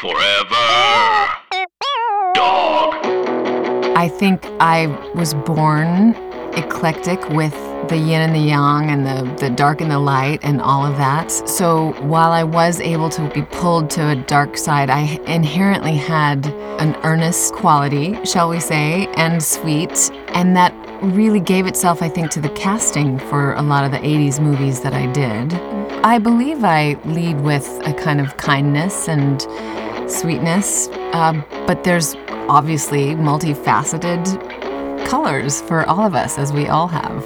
Forever. Dog. I think I was born eclectic with the yin and the yang and the, the dark and the light and all of that. So while I was able to be pulled to a dark side, I inherently had an earnest quality, shall we say, and sweet. And that really gave itself, I think, to the casting for a lot of the 80s movies that I did. I believe I lead with a kind of kindness and sweetness, uh, but there's obviously multifaceted colors for all of us, as we all have.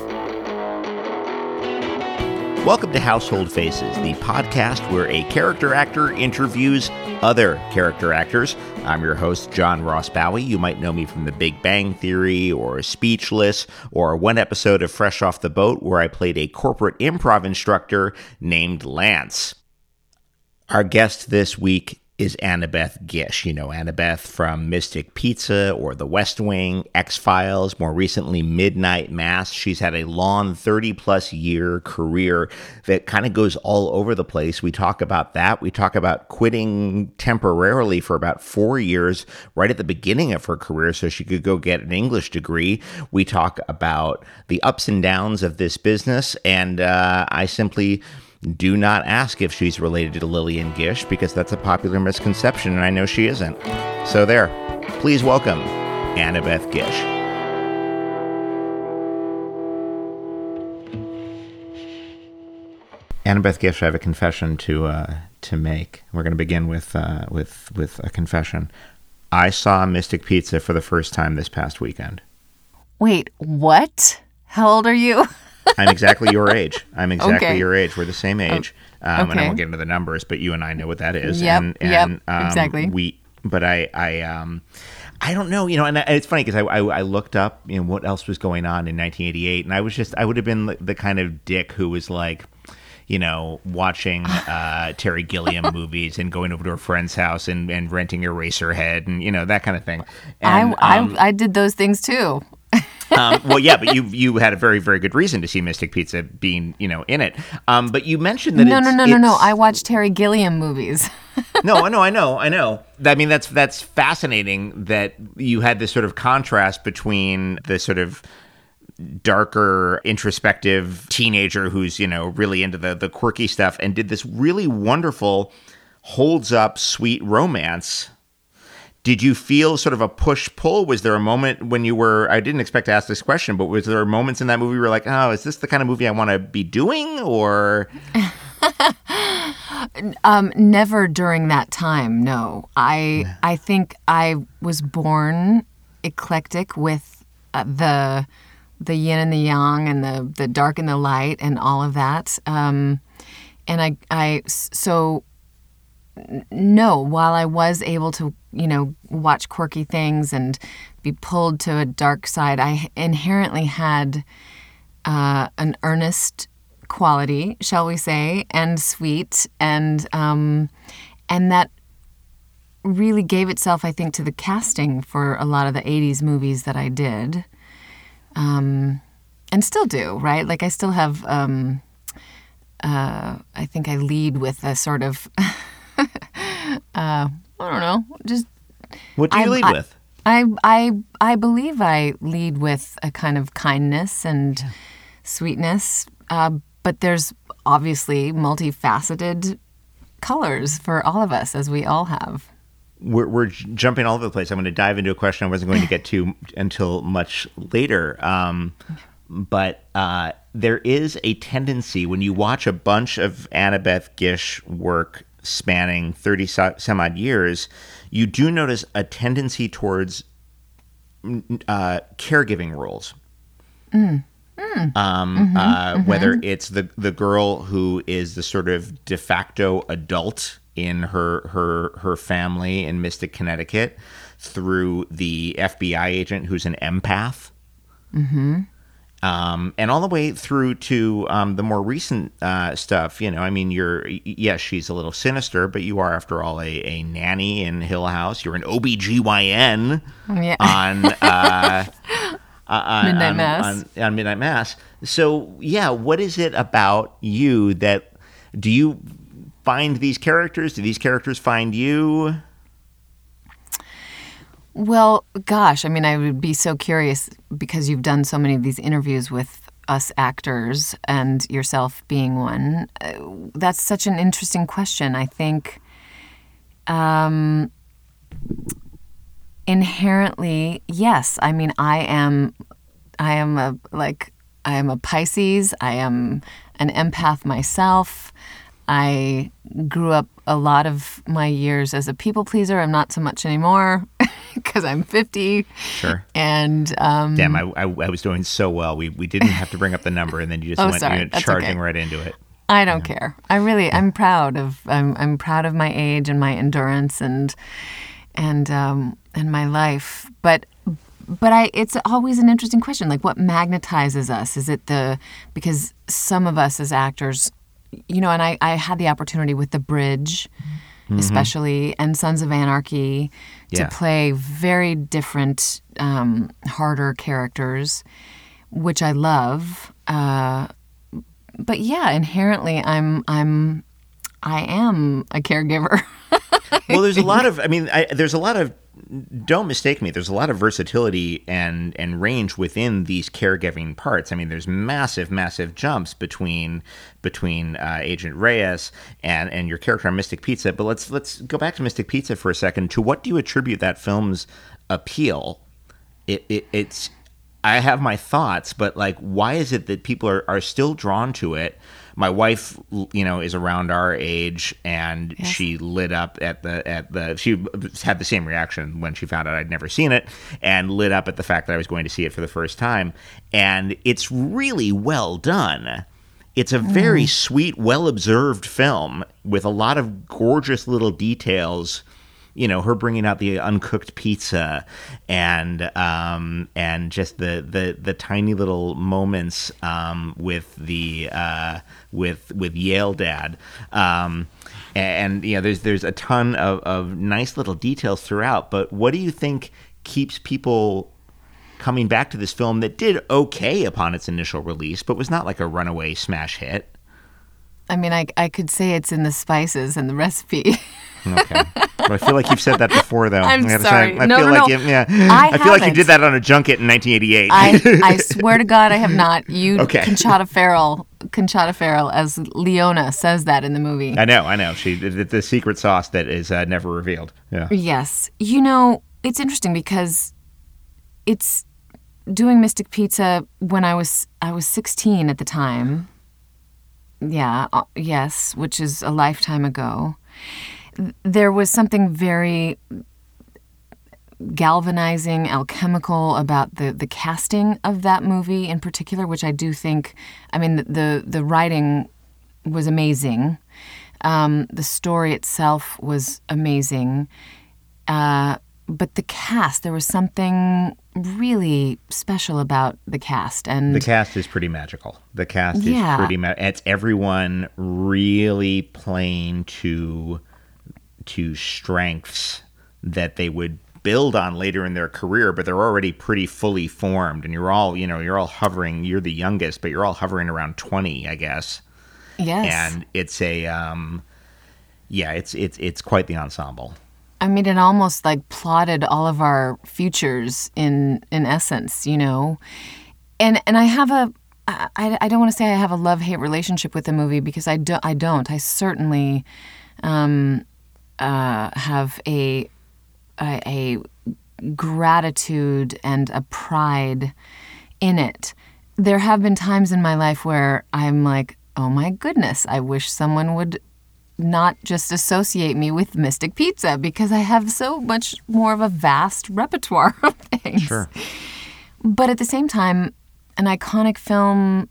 Welcome to Household Faces, the podcast where a character actor interviews other character actors. I'm your host, John Ross Bowie. You might know me from The Big Bang Theory or Speechless or one episode of Fresh Off the Boat where I played a corporate improv instructor named Lance. Our guest this week is Annabeth Gish. You know Annabeth from Mystic Pizza or The West Wing, X Files, more recently Midnight Mass. She's had a long 30 plus year career that kind of goes all over the place. We talk about that. We talk about quitting temporarily for about four years right at the beginning of her career so she could go get an English degree. We talk about the ups and downs of this business. And uh, I simply do not ask if she's related to Lillian Gish because that's a popular misconception, and I know she isn't. So, there. Please welcome Annabeth Gish. Annabeth Gish, I have a confession to uh, to make. We're going to begin with uh, with with a confession. I saw Mystic Pizza for the first time this past weekend. Wait, what? How old are you? I'm exactly your age. I'm exactly Okay. your age. We're the same age. Um, And I okay. won't get into the numbers, but you and I know what that is. Yep, and, yep, um, exactly. We, but I, I, um, I don't know, you know, and I- it's funny because I, I, I looked up, you know, what else was going on in 1988, and I was just, I would have been the- kind of dick who was like, you know, watching uh, Terry Gilliam movies and going over to a friend's house and, and renting Eraserhead and you know that kind of thing. And, I, um, I, I did those things too. Um, well, yeah, but you you had a very very good reason to see Mystic Pizza being you know in it. Um, but you mentioned that No, no, no, no, no. I watched Terry Gilliam movies. no, I know, I know, I know. I mean, that's that's fascinating that you had this sort of contrast between the sort of darker, introspective teenager who's you know really into the the quirky stuff and did this really wonderful, holds up, sweet romance. Did you feel sort of a push pull? Was there a moment when you were? I didn't expect to ask this question, but was there moments in that movie where you were like, "Oh, is this the kind of movie I want to be doing?" Or Um, never during that time. No, I I think I was born eclectic with uh, the the yin and the yang and the the dark and the light and all of that. Um, and I I so no. While I was able to you know watch quirky things and be pulled to a dark side, I inherently had uh, an earnest quality, shall we say, and sweet, and um, and that really gave itself, I think, to the casting for a lot of the '80s movies that I did, um, and still do. Right, like I still have. Um, uh, I think I lead with a sort of. uh, I don't know, just what do you I'm- lead I- with? I I I believe I lead with a kind of kindness and sweetness, uh, but there's obviously multifaceted colors for all of us, as we all have. we're, we're jumping all over the place. I'm going to dive into a question I wasn't going to get to until much later. Um, but uh, there is a tendency when you watch a bunch of Annabeth Gish work spanning 30 some odd years, you do notice a tendency towards mm, uh, caregiving roles. Um, uh, Whether it's the the girl who is the sort of de facto adult in her her her family in Mystic, Connecticut, through the FBI agent who's an empath, um, and all the way through to um, the more recent uh, stuff. You know, I mean, you're yes, she's a little sinister, but you are, after all, a, a nanny in Hill House. You're an OBGYN Yeah. on. Uh, on, Midnight on- Mass. on, on Midnight Mass. So, yeah, what is it about you that do you find these characters? Do these characters find you? Well, gosh, I mean, I would be so curious because you've done so many of these interviews with us actors and yourself being one. Uh, that's such an interesting question. I think um, inherently, yes. I mean, I am, I am a like, I am a Pisces. I am an empath myself. I grew up a lot of my years as a people pleaser. I'm not so much anymore because I'm 50. Sure. And um, Damn, I, I, I was doing so well. We we didn't have to bring up the number, and then you just Oh, went, you That's charging okay. right into it. I don't care. I really, I'm proud of, I'm, I'm proud of my age and my endurance and, and, um, and my life. But, but I, it's always an interesting question. Like, what magnetizes us? Is it the, because some of us as actors, you know, and I, I had the opportunity with The Bridge, especially, and Sons of Anarchy Yeah. to play very different, um, harder characters, which I love. Uh, but yeah, inherently, I'm I'm I am a caregiver. well there's a lot of i mean I, there's a lot of don't mistake me there's a lot of versatility and and range within these caregiving parts i mean there's massive massive jumps between between uh, agent reyes and and your character on mystic pizza but let's let's go back to mystic pizza for a second to what do you attribute that film's appeal it, it it's I have my thoughts, but like, why is it that people are, are still drawn to it? My wife, you know, is around our age, and she lit up at the at the. She had the same reaction when she found out I'd never seen it, and lit up at the fact that I was going to see it for the first time. And it's really well done. It's a very mm-hmm. sweet, well observed film with a lot of gorgeous little details you know her bringing out the uncooked pizza and um and just the the the tiny little moments um with the uh with with Yale dad um and you know there's there's a ton of of nice little details throughout but what do you think keeps people coming back to this film that did okay upon its initial release but was not like a runaway smash hit I mean, I I could say it's in the spices and the recipe. Okay. But I feel like you've said that before, though. I'm I sorry. I No, feel no, like no. You, yeah. I feel like you did that on a junket in 1988. I I swear to God, I have not. You Okay. Conchata Farrell, Conchata Farrell as Leona says that in the movie. I know, I know. She the, the secret sauce that is uh, never revealed. Yeah. Yes. You know, it's interesting because it's doing Mystic Pizza when I was I was 16 at the time. Yeah, uh, yes, which is a lifetime ago. Th- There was something very galvanizing, alchemical about the the casting of that movie in particular, which I do think I mean the the, the writing was amazing. Um, the story itself was amazing. Uh, but the cast, there was something really special about the cast. And The cast is pretty magical. The cast Yeah. is pretty ma- It's everyone really playing to to strengths that they would build on later in their career, but they're already pretty fully formed. And you're all, you know, you're all hovering. You're the youngest, but you're all hovering around 20, I guess. yes. And it's a, um, yeah, it's it's it's quite the ensemble. I mean, it almost like plotted all of our futures in in essence, you know. And and I have a, I, I don't want to say I have a love hate relationship with the movie because I don't I don't I certainly um, uh, have a, a a gratitude and a pride in it. There have been times in my life where I'm like, oh my goodness, I wish someone would not just associate me with Mystic Pizza because I have so much more of a vast repertoire of things. Sure. But at the same time, an iconic film,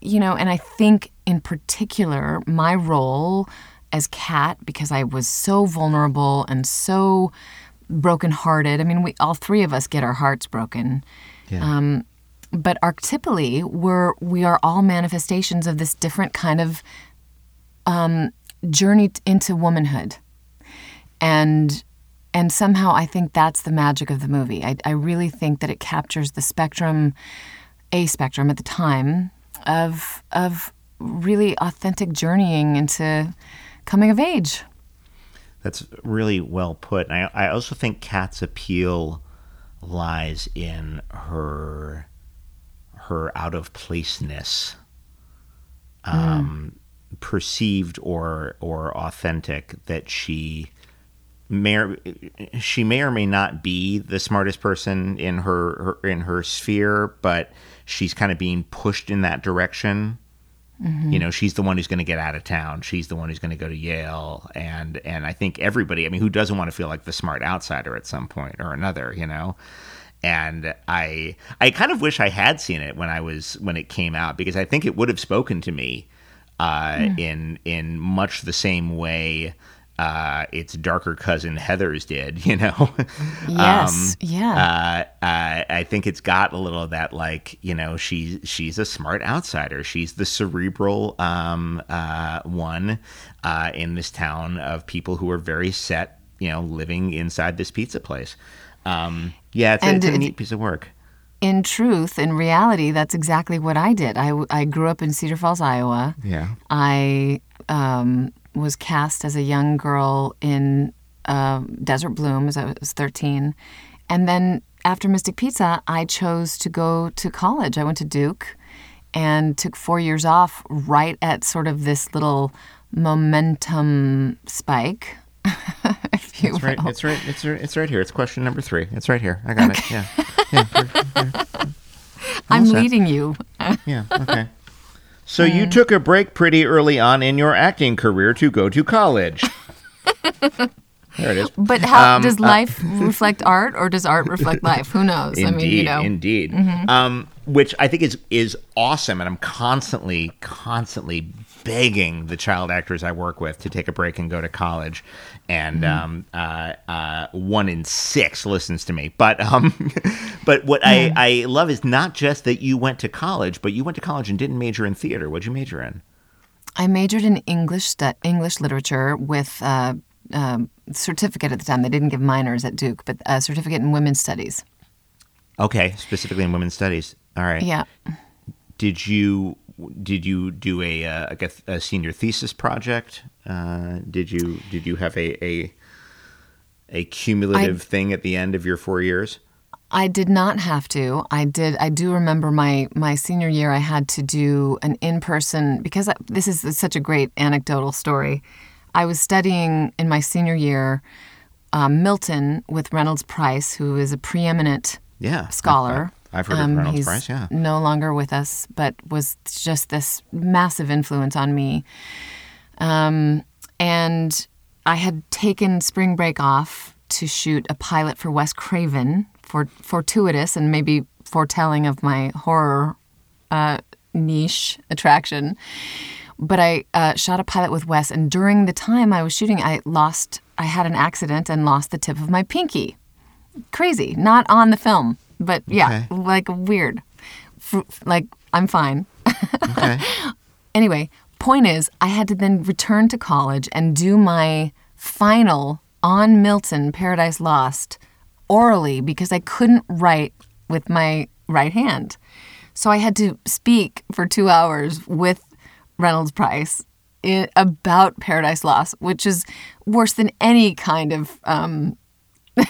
you know, and I think in particular, my role as Kat, because I was so vulnerable and so brokenhearted. I mean, we all three of us get our hearts broken. Um, but archetypally, we're we are all manifestations of this different kind of um, journey t- into womanhood, and and somehow I think that's the magic of the movie. I, I really think that it captures the spectrum, a spectrum at the time of of really authentic journeying into coming of age. That's really well put. And I, I also think Kat's appeal lies in her her out of placeness, um, perceived or or authentic. That she may or, she may or may not be the smartest person in her, her in her sphere, but she's kind of being pushed in that direction. You know, she's the one who's going to get out of town. She's the one who's going to go to Yale, and and I think everybody. I mean, who doesn't want to feel like the smart outsider at some point or another? You know, and I I kind of wish I had seen it when I was when it came out because I think it would have spoken to me uh, in in much the same way uh, its darker cousin Heathers did. You know, Yes, yeah. uh, uh, I think it's got a little of that, like you know, she's she's a smart outsider. She's the cerebral um, uh, one uh, in this town of people who are very set, you know, living inside this pizza place. Um, yeah, it's, it's a neat piece of work. in truth, in reality, that's exactly what I did. I, I grew up in Cedar Falls, Iowa. Yeah. I um, was cast as a young girl in uh, Desert Bloom as I was 13. And then after Mystic Pizza, I chose to go to college. I went to Duke and took four years off right at sort of this little momentum spike. if you It's right. will. It's right. It's right. It's right here. It's question number three. It's right here. I got it. Yeah. Yeah. I'm leading you. Yeah. Okay. So you took a break pretty early on in your acting career to go to college. there it is. But how Um, does life reflect art, or does art reflect life? Who knows? Indeed, I mean, you know, Mm-hmm. indeed. Um, which I think is is awesome, and I'm constantly, constantly begging the child actors I work with to take a break and go to college. And Mm-hmm. um, uh, uh, one in six listens to me. But um, but what I, I love is not just that you went to college, but you went to college and didn't major in theater. What'd you major in? I majored in English stu- English literature with a um certificate at the time. They didn't give minors at Duke, but a certificate in women's studies. Okay, specifically in women's studies. All right. Yeah. Did you did you do a uh, like a, a senior thesis project? Uh, did you did you have a a, a cumulative thing at the end of your four years? I did not have to. I did. I do remember my my senior year. I had to do an in person because I, this is such a great anecdotal story. I was studying in my senior year um, Milton with Reynolds Price, who is a preeminent Yeah, scholar. I've, heard Um, of Reynolds Price. Yeah, no longer with us, but was just this massive influence on me. Um, and I had taken spring break off to shoot a pilot for Wes Craven, for fortuitous and maybe foretelling of my horror uh, niche attraction. But I uh, shot a pilot with Wes, and during the time I was shooting, I lost. I had an accident and lost the tip of my pinky crazy. Not on the film, but yeah, Okay. like weird. Like I'm fine. okay. Anyway, point is, I had to then return to college and do my final on Milton Paradise Lost orally because I couldn't write with my right hand. So I had to speak for two hours with Reynolds Price about Paradise Lost, which is worse than any kind of um,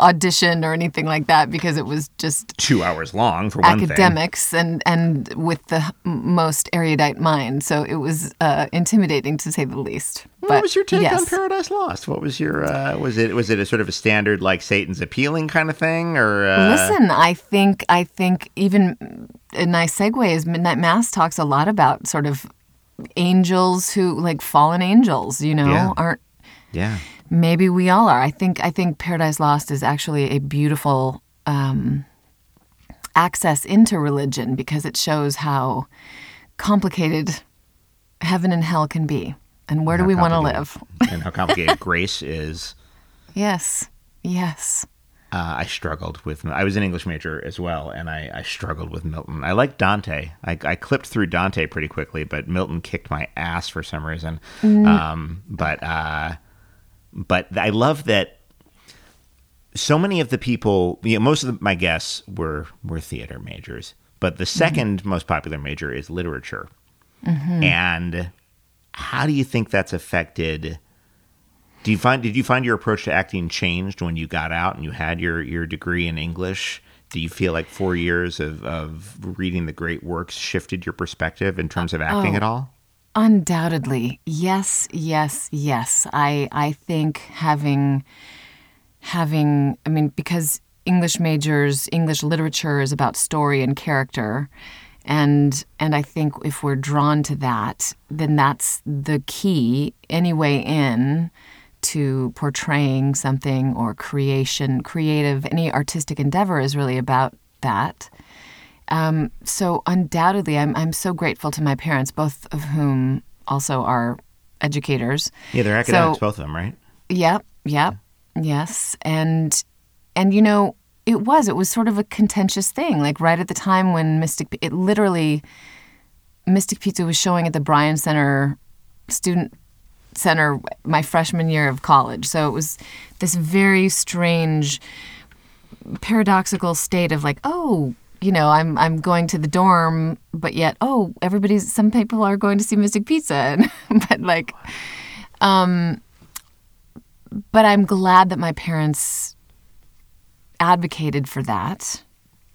audition or anything like that because it was just Two hours long for one thing. academics and and with the most erudite mind. So it was uh, intimidating to say the least. What was your take yes. on Paradise Lost? What was your uh, was it was it a sort of a standard like Satan's appealing kind of thing or uh, Listen, I think I think even a nice segue is Midnight Mass talks a lot about sort of angels who like fallen angels, you know, Yeah. aren't Yeah. maybe we all are. I think I think Paradise Lost is actually a beautiful um, access into religion because it shows how complicated heaven and hell can be, and where do we want to live? and how complicated grace is. Yes, yes. Uh, I struggled with. I was an English major as well, and I, I struggled with Milton. I like Dante. I, I clipped through Dante pretty quickly, but Milton kicked my ass for some reason. Um, but uh, but I love that. So many of the people, you know, most of the, my guests were were theater majors, but the mm-hmm. 2nd most popular major is literature. Mm-hmm. And how do you think that's affected Do you find did you find your approach to acting changed when you got out and you had your your degree in English? Do you feel like four years of, of reading the great works shifted your perspective in terms of acting Oh. at all? Undoubtedly. Yes, yes, yes. I I think having having I mean because English majors, English literature is about story and character. And and I think if we're drawn to that, then that's the key any way in to portraying something or creation, creative, any artistic endeavor is really about that. Um, so undoubtedly, I'm I'm so grateful to my parents, both of whom also are educators. Yeah, they're academics, So- both of them, right? Yep, yep, yes, and and you know it was it was sort of a contentious thing. Like right at the time when Mystic, it literally Mystic Pizza was showing at the Bryan Center Student Center my freshman year of college. So it was this very strange paradoxical state of like, oh, you know, I'm I'm going to the dorm, but yet, oh, everybody's some people are going to see Mystic Pizza, and, but like, um, but I'm glad that my parents advocated for that,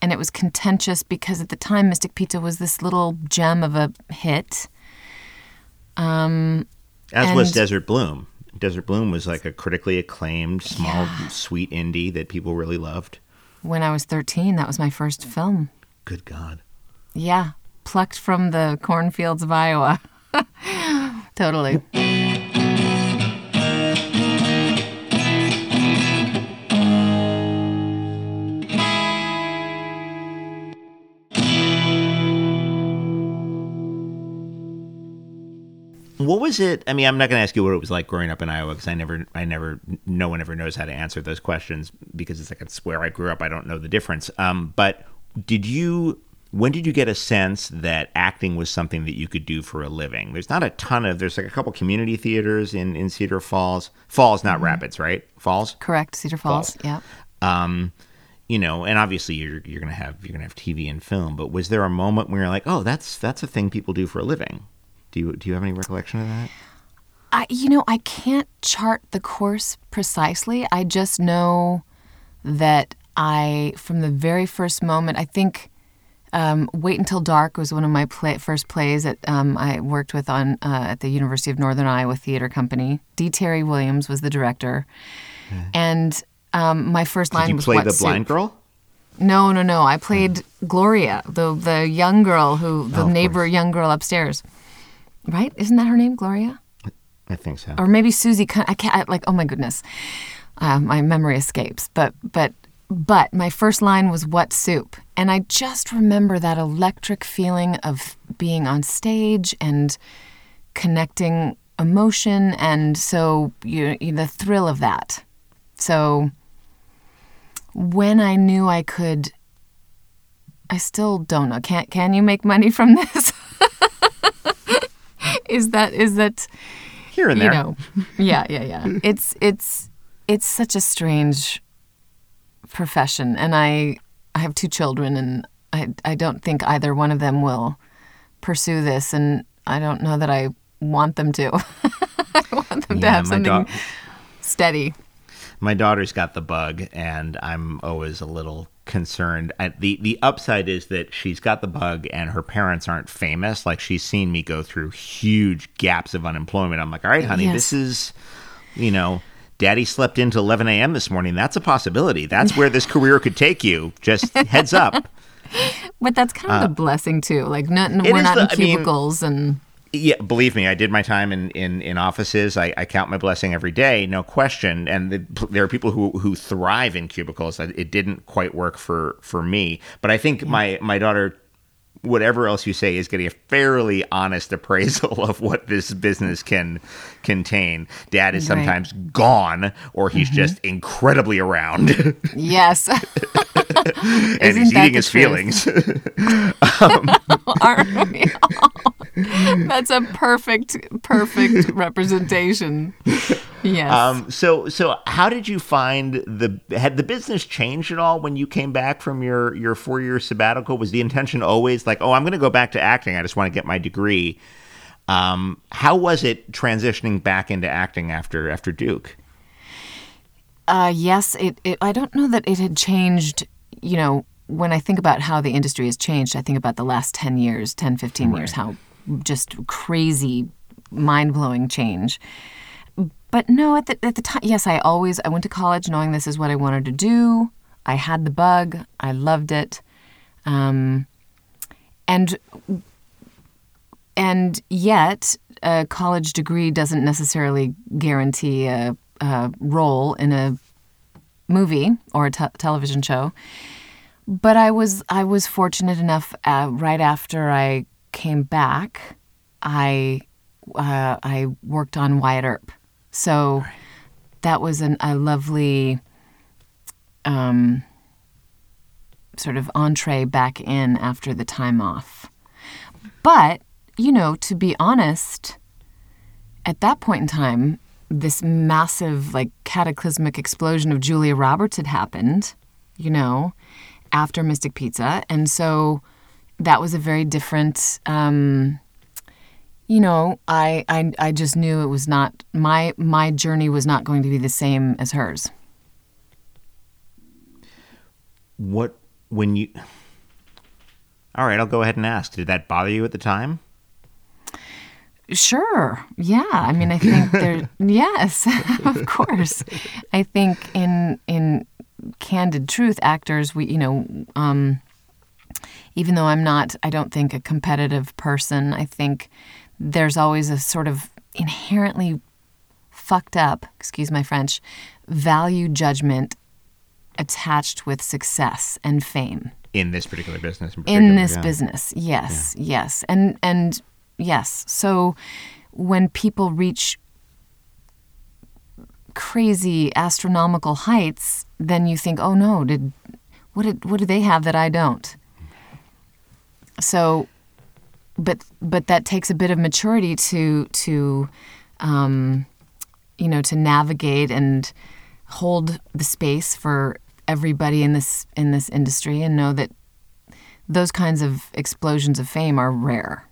and it was contentious because at the time Mystic Pizza was this little gem of a hit. Um, As was Desert Bloom. Desert Bloom was like a critically acclaimed, small, Yeah. sweet indie that people really loved. When I was 13, that was my first film. Good God. Yeah, plucked from the cornfields of Iowa. totally. What was it? I mean, I'm not going to ask you what it was like growing up in Iowa because I never, I never, no one ever knows how to answer those questions because it's like it's where I grew up. I don't know the difference. Um, but did you? When did you get a sense that acting was something that you could do for a living? There's not a ton of. There's like a couple community theaters in in Cedar Falls. Falls, not Rapids, right? Falls. Correct, Cedar Falls. Falls. Yeah. um, you know, and obviously you're you're gonna have you're gonna have TV and film. But was there a moment where you're like, oh, that's that's a thing people do for a living? Do you do you have any recollection of that? I, you know, I can't chart the course precisely. I just know that I, from the very first moment, I think um, "Wait Until Dark" was one of my play, first plays that um, I worked with on uh, at the University of Northern Iowa Theater Company. D. Terry Williams was the director, and um, my first line Did you was play "What the soup?" blind girl? No, no, no. I played Gloria, the the young girl who the Oh, neighbor course. young girl upstairs. Right? Isn't that her name, Gloria? I think so. or maybe Susie. I can't. I, like, oh my goodness, uh, my memory escapes. But but but my first line was "What soup?" and I just remember that electric feeling of being on stage and connecting emotion, and so you, you the thrill of that. So when I knew I could. I still don't know. Can can you make money from this? Is that is that Here and you there. know yeah yeah yeah. It's it's it's such a strange profession and i i have two children and i i don't think either one of them will pursue this and i don't know that i want them to. I want them to have something dau- steady. My daughter's got the bug, and I'm always a little concerned. I, the The upside is that she's got the bug, and her parents aren't famous. Like she's seen me go through huge gaps of unemployment. I'm like, all right, honey, Yes. this is, you know. Daddy slept into 11 a.m. this morning. That's a possibility. That's where this career could take you. Just heads up. but that's kind of the blessing too like not, Uh, we're not the- in I mean- cubicles and Yeah, believe me, I did my time in in, in offices. I, I count my blessing every day, no question. And the, there are people who, who thrive in cubicles. It didn't quite work for for me, but I think my my daughter, whatever else you say, is getting a fairly honest appraisal of what this business can contain. Dad is Right. sometimes gone, or he's mm-hmm. just incredibly around, yes and Isn't he's eating his truth? feelings. Um, aren't we all? That's a perfect, perfect representation. Yes. Um, so so how did you find the had the business changed at all when you came back from your your four year sabbatical? Was the intention always like, oh, I'm going to go back to acting. I just want to get my degree. Um, how was it transitioning back into acting after after Duke? Uh, yes, it, it. I don't know that it had changed. You know, when I think about how the industry has changed, I think about the last 10 years, 10, 15 years, how just crazy, mind blowing change. But no, at the, at the time, yes, I always, I went to college knowing this is what I wanted to do. I had the bug. I loved it. Um, and, and yet, a college degree doesn't necessarily guarantee a, a role in a movie or a te- television show. But I was I was fortunate enough. Uh, right after I came back, I uh, I worked on Wyatt Earp, so that was an, a lovely um, sort of entree back in after the time off. But you know, to be honest, at that point in time, this massive, like, cataclysmic explosion of Julia Roberts had happened, you know, after Mystic Pizza. And so that was a very different, um, you know, I, I, I just knew it was not, my, my journey was not going to be the same as hers. What, when you. All right, I'll go ahead and ask. Did that bother you at the time? Sure. Yeah. I mean, I think there. yes, of course. I think in in candid truth, actors, we you know, um, even though I'm not, I don't think a competitive person. I think there's always a sort of inherently fucked up, excuse my French, value judgment attached with success and fame In this particular business? In, in this yeah. business yes yes and and yes so when people reach crazy astronomical heights then you think oh no did what did what do they have that i don't so but but that takes a bit of maturity to to um, you know to navigate and hold the space for everybody in this in this industry and know that those kinds of explosions of fame are rare.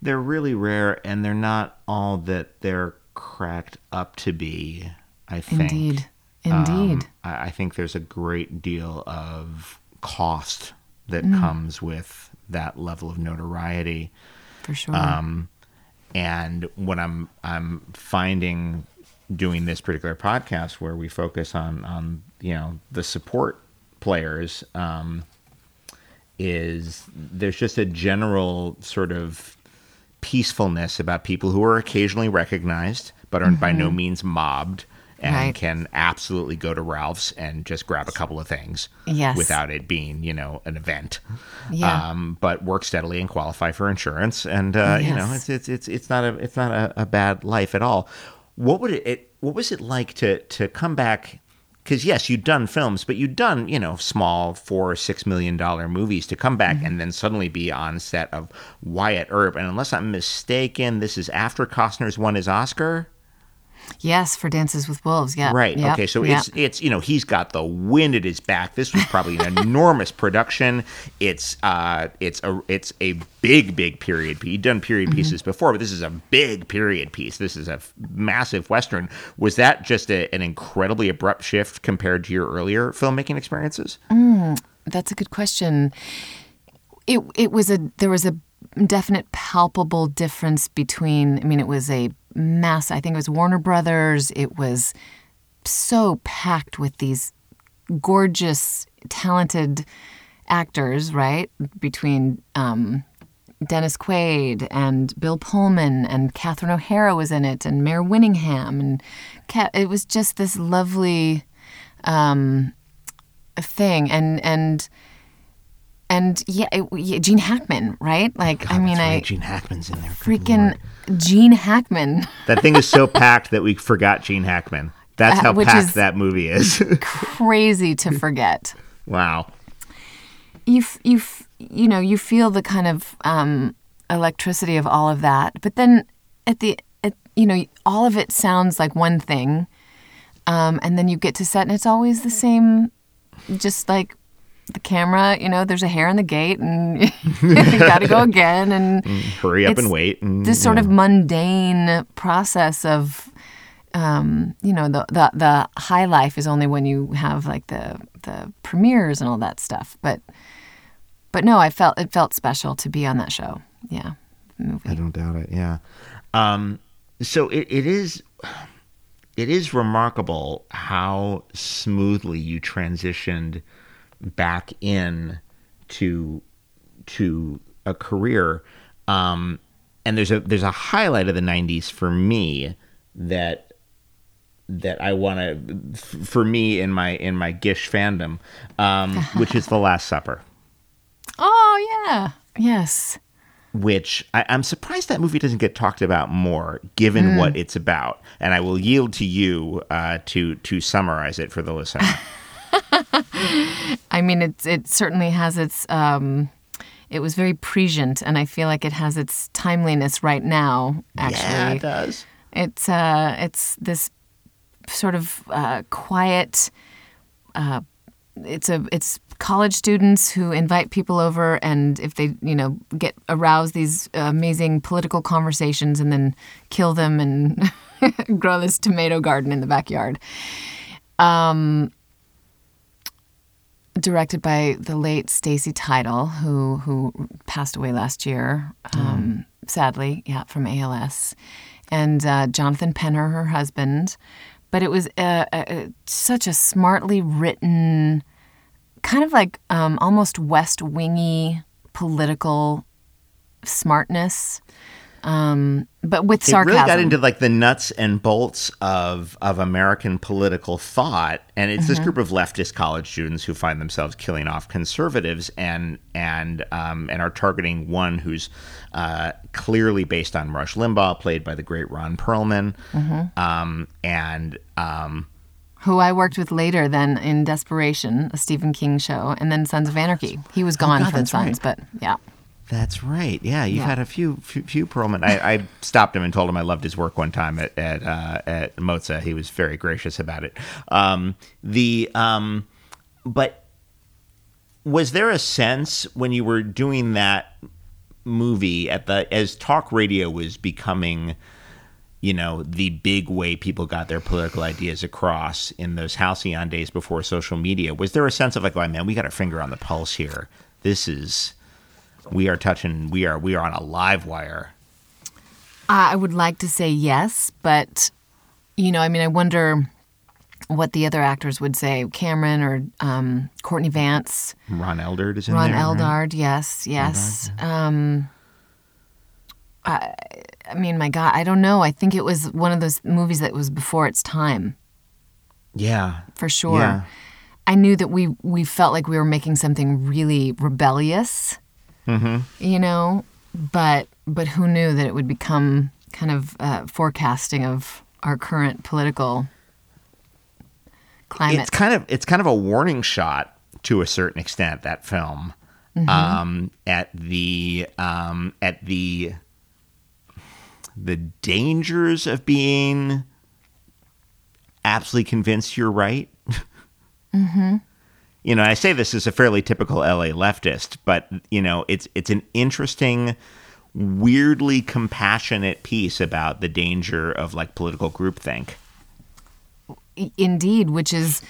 They're really rare, and they're not all that they're cracked up to be. I think. Indeed. Indeed. Um, I, I think there's a great deal of cost that Mm. comes with that level of notoriety. for sure. Um, and what I'm I'm finding doing this particular podcast where we focus on on you know the support players um, is there's just a general sort of peacefulness about people who are occasionally recognized but are by no means mobbed and Right. can absolutely go to Ralph's and just grab a couple of things Yes. without it being you know an event. Yeah. um, but work steadily and qualify for insurance. And uh, you know it's it's it's it's not a it's not a, a bad life at all. What would it, it what was it like to to come back? Because yes you'd done films but you'd done you know small four or six million dollar movies to come back and then suddenly be on set of Wyatt Earp. And unless I'm mistaken this is after Costner's won his Oscar yes, for Dances with Wolves. Yeah. Right. Yep. Okay. So Yep. it's it's you know he's got the wind at his back. This was probably an enormous production. It's uh it's a it's a big big period piece. He'd done period Mm-hmm. pieces before, but this is a big period piece. This is a f- massive western. Was that just a, an incredibly abrupt shift compared to your earlier filmmaking experiences? That's a good question. It it was a there was a definite palpable difference between I mean it was a mass I think it was Warner Brothers. It was so packed with these gorgeous talented actors right? Between um, Dennis Quaid and Bill Pullman and Catherine O'Hara was in it and Mare Winningham and it was just this lovely um, thing. And and and yeah, it, yeah Gene Hackman right like I mean that's I Gene Hackman's in there. Freaking. Gene Hackman That thing is so packed that we forgot Gene Hackman. That's Uh, how which packed that movie is. crazy to forget wow. you f- you f- you know you feel the kind of um, electricity of all of that, but then at the at, you know all of it sounds like one thing, um, and then you get to set and it's always the same, just like the camera. You know, there's a hair in the gate, and you got to go again, and Hurry up and wait. And, this sort you of mundane process of um, you know, the, the the high life is only when you have like the the premieres and all that stuff. But but no, I felt it felt special to be on that show. Yeah, movie. I don't doubt it. Yeah. Um, so it, it is it is remarkable how smoothly you transitioned back in to to a career. Um, and there's a there's a highlight of the '90s for me that that I want to for me in my in my Gish fandom, um, which is The Last Supper. Oh yeah, yes. which I, I'm surprised that movie doesn't get talked about more, given what it's about. And I will yield to you uh, to to summarize it for the listener. I mean, it it certainly has its. Um, it was very prescient, and I feel like it has its timeliness right now. Actually, yeah, it does. It's uh, it's this sort of uh, quiet. Uh, it's a it's college students who invite people over, and if they you know get arouse these amazing political conversations, and then kill them and grow this tomato garden in the backyard. Um, directed by the late Stacy Title, who who passed away last year, um, sadly, yeah, from ALS, and uh, Jonathan Penner, her husband. But it was uh, uh, such a smartly written, kind of like um, almost West Wingy political smartness, um, but with It sarcasm. really got into like the nuts and bolts of of American political thought, and it's this group of leftist college students who find themselves killing off conservatives and and um, and are targeting one who's uh, clearly based on Rush Limbaugh, played by the great Ron Perlman, um, and um, who I worked with later then in Desperation, a Stephen King show, and then Sons of Anarchy. He was gone God, from Sons, but yeah. That's right. Yeah, you've Yeah. had a few few, few Perlman. I, I stopped him and told him I loved his work one time at at uh, at Mozza. He was very gracious about it. Um, the um, but was there a sense when you were doing that movie at the as talk radio was becoming you know the big way people got their political ideas across in those halcyon days before social media was there a sense of like oh man we got our finger on the pulse here this is we are touching we are we are on a live wire I would like to say yes, but you know, I mean, I wonder what the other actors would say. Cameron or um, Courtney Vance, ron eldard is in Ron there right? Eldard, yes, yes. Um, I, I mean, my God, I don't know. I think it was one of those movies that was before its time, yeah for sure. Yeah. I knew that we we felt like we were making something really rebellious, Mm-hmm. you know, but but who knew that it would become kind of uh, forecasting of our current political climate. it's kind of it's kind of a warning shot to a certain extent that film Mm-hmm. um, at the um, at the the dangers of being absolutely convinced you're right. Mm-hmm. You know, I say this as a fairly typical LA leftist, but you know, it's it's an interesting, weirdly compassionate piece about the danger of like political groupthink. Indeed, which is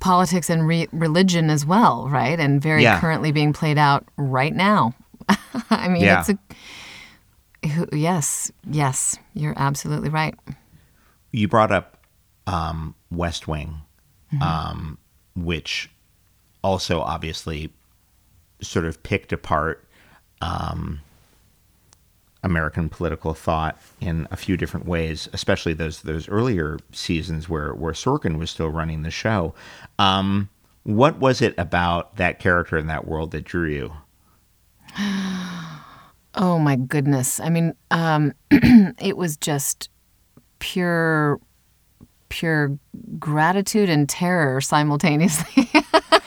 politics and re- religion as well, right? And very Yeah. currently being played out right now. I mean, Yeah. it's a yes, yes, you're absolutely right. you brought up um, West Wing, um, which also obviously sort of picked apart um, American political thought in a few different ways, especially those those earlier seasons where where Sorkin was still running the show. Um, what was it about that character in that world that drew you? Oh my goodness. I mean, um, it was just pure, pure gratitude and terror simultaneously.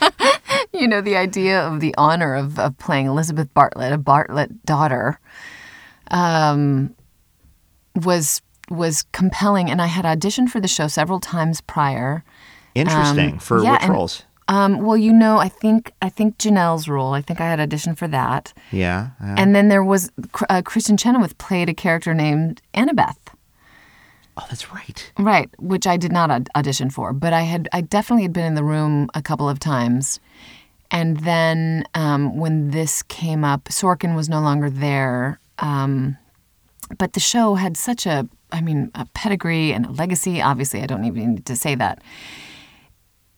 you know, the idea of the honor of, of playing Elizabeth Bartlet, a Bartlet daughter, um, was was compelling. And I had auditioned for the show several times prior. Interesting. For yeah, which and- roles? Um, well, you know, I think I think Janel's role. I think I had auditioned for that. Yeah. yeah. And then there was uh, Kristin Chenoweth played a character named Annabeth. Oh, that's right. Right, which I did not aud- audition for, but I had I definitely had been in the room a couple of times. And then um, when this came up, Sorkin was no longer there. Um, but the show had such a, I mean, a pedigree and a legacy. Obviously, I don't even need to say that.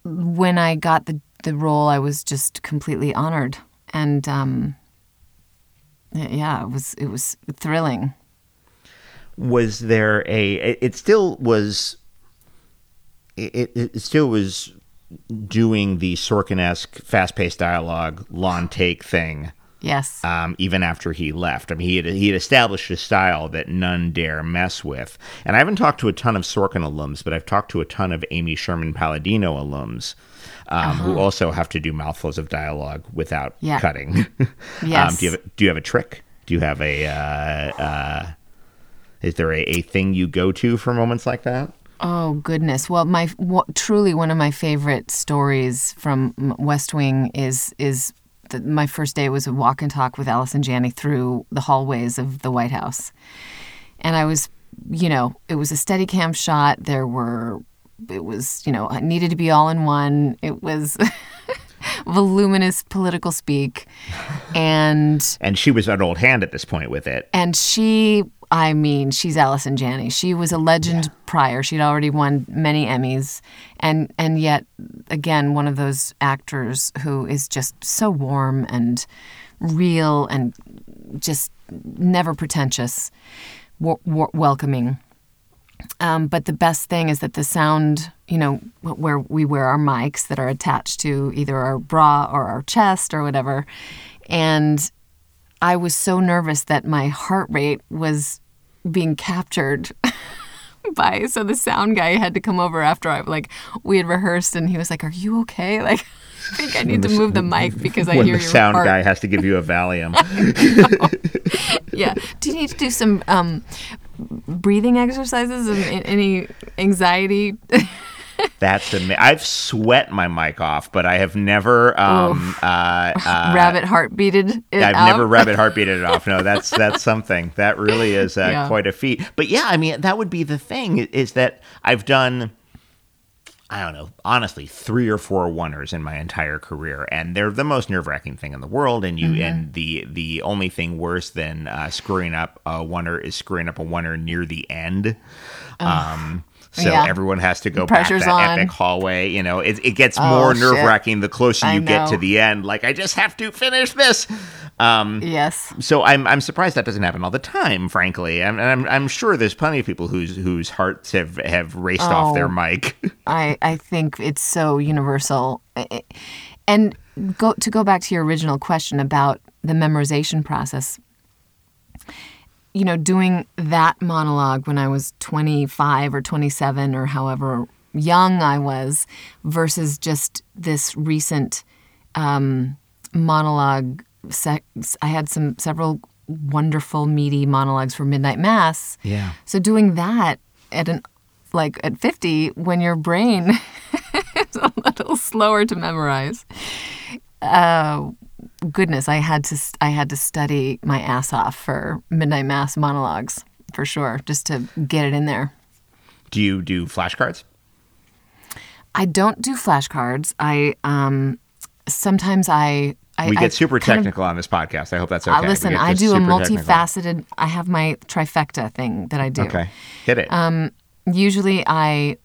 When I got the, the role, I was just completely honored. And um, yeah, it was it was thrilling. Was there a? It, still was. It, it still was doing the Sorkin-esque, fast-paced dialogue, lawn take thing. Yes. Um, even after he left, I mean, he had he had established a style that none dare mess with. And I haven't talked to a ton of Sorkin alums, but I've talked to a ton of Amy Sherman Palladino alums, um, who also have to do mouthfuls of dialogue without Yeah. cutting. um, do you have do you have a trick? Do you have a? Uh, uh, is there a, a thing you go to for moments like that? Oh goodness! Well, my w- truly one of my favorite stories from West Wing is is the, my first day was a walk and talk with Allison Janney through the hallways of the White House, and I was, you know, it was a steady cam shot. There were, it was, you know, it needed to be all in one. It was voluminous political speak, and And she was an old hand at this point with it. and she, I mean, she's Allison Janney. She was a legend prior. She'd already won many Emmys, and and yet again, one of those actors who is just so warm and real and just never pretentious, w- w- welcoming. Um, but the best thing is that the sound, you know, where we wear our mics that are attached to either our bra or our chest or whatever, and I was so nervous that my heart rate was being captured by so the sound guy had to come over after I like we had rehearsed and he was like, "Are you okay?" Like I think I need to move the mic because I when hear the your sound heart. guy has to give you a Valium. Yeah. Do you need to do some um, breathing exercises and, and any anxiety? That's amazing. I've sweat my mic off, but I have never um uh, uh rabbit heartbeated it I've out? never rabbit heartbeated it off. No, that's that's something. That really is uh, Yeah. quite a feat. But yeah, I mean, that would be the thing is that I've done I don't know, honestly, three or four oneers in my entire career, and they're the most nerve wracking thing in the world. And you, Mm-hmm. and the the only thing worse than uh, screwing up a oneer is screwing up a oneer near the end. Um, so Yeah. everyone has to go Pressure's back that on. epic hallway. You know, it, it gets Oh, more nerve wracking the closer I you get to the end. Like I just have to finish this. Um, Yes. so I'm I'm surprised that doesn't happen all the time. Frankly, I'm I'm, I'm sure there's plenty of people whose whose hearts have have raced off their Oh. mic. I, I think it's so universal. And go to go back to your original question about the memorization process. You know, doing that monologue when I was 25 or 27 or however young I was versus just this recent um, monologue. Se- I had some several wonderful meaty monologues for Midnight Mass. Yeah. So doing that at an like at 50 when your brain is a little slower to memorize. Uh, goodness, I had to I had to study my ass off for Midnight Mass monologues for sure, just to get it in there. Do you do flashcards? I don't do flashcards. I um sometimes I I, We I get super kind of- technical on this podcast. I hope that's okay. uh, listen, I do a super technical. multifaceted. I have my trifecta thing that I do. Okay, hit it. Um, usually I,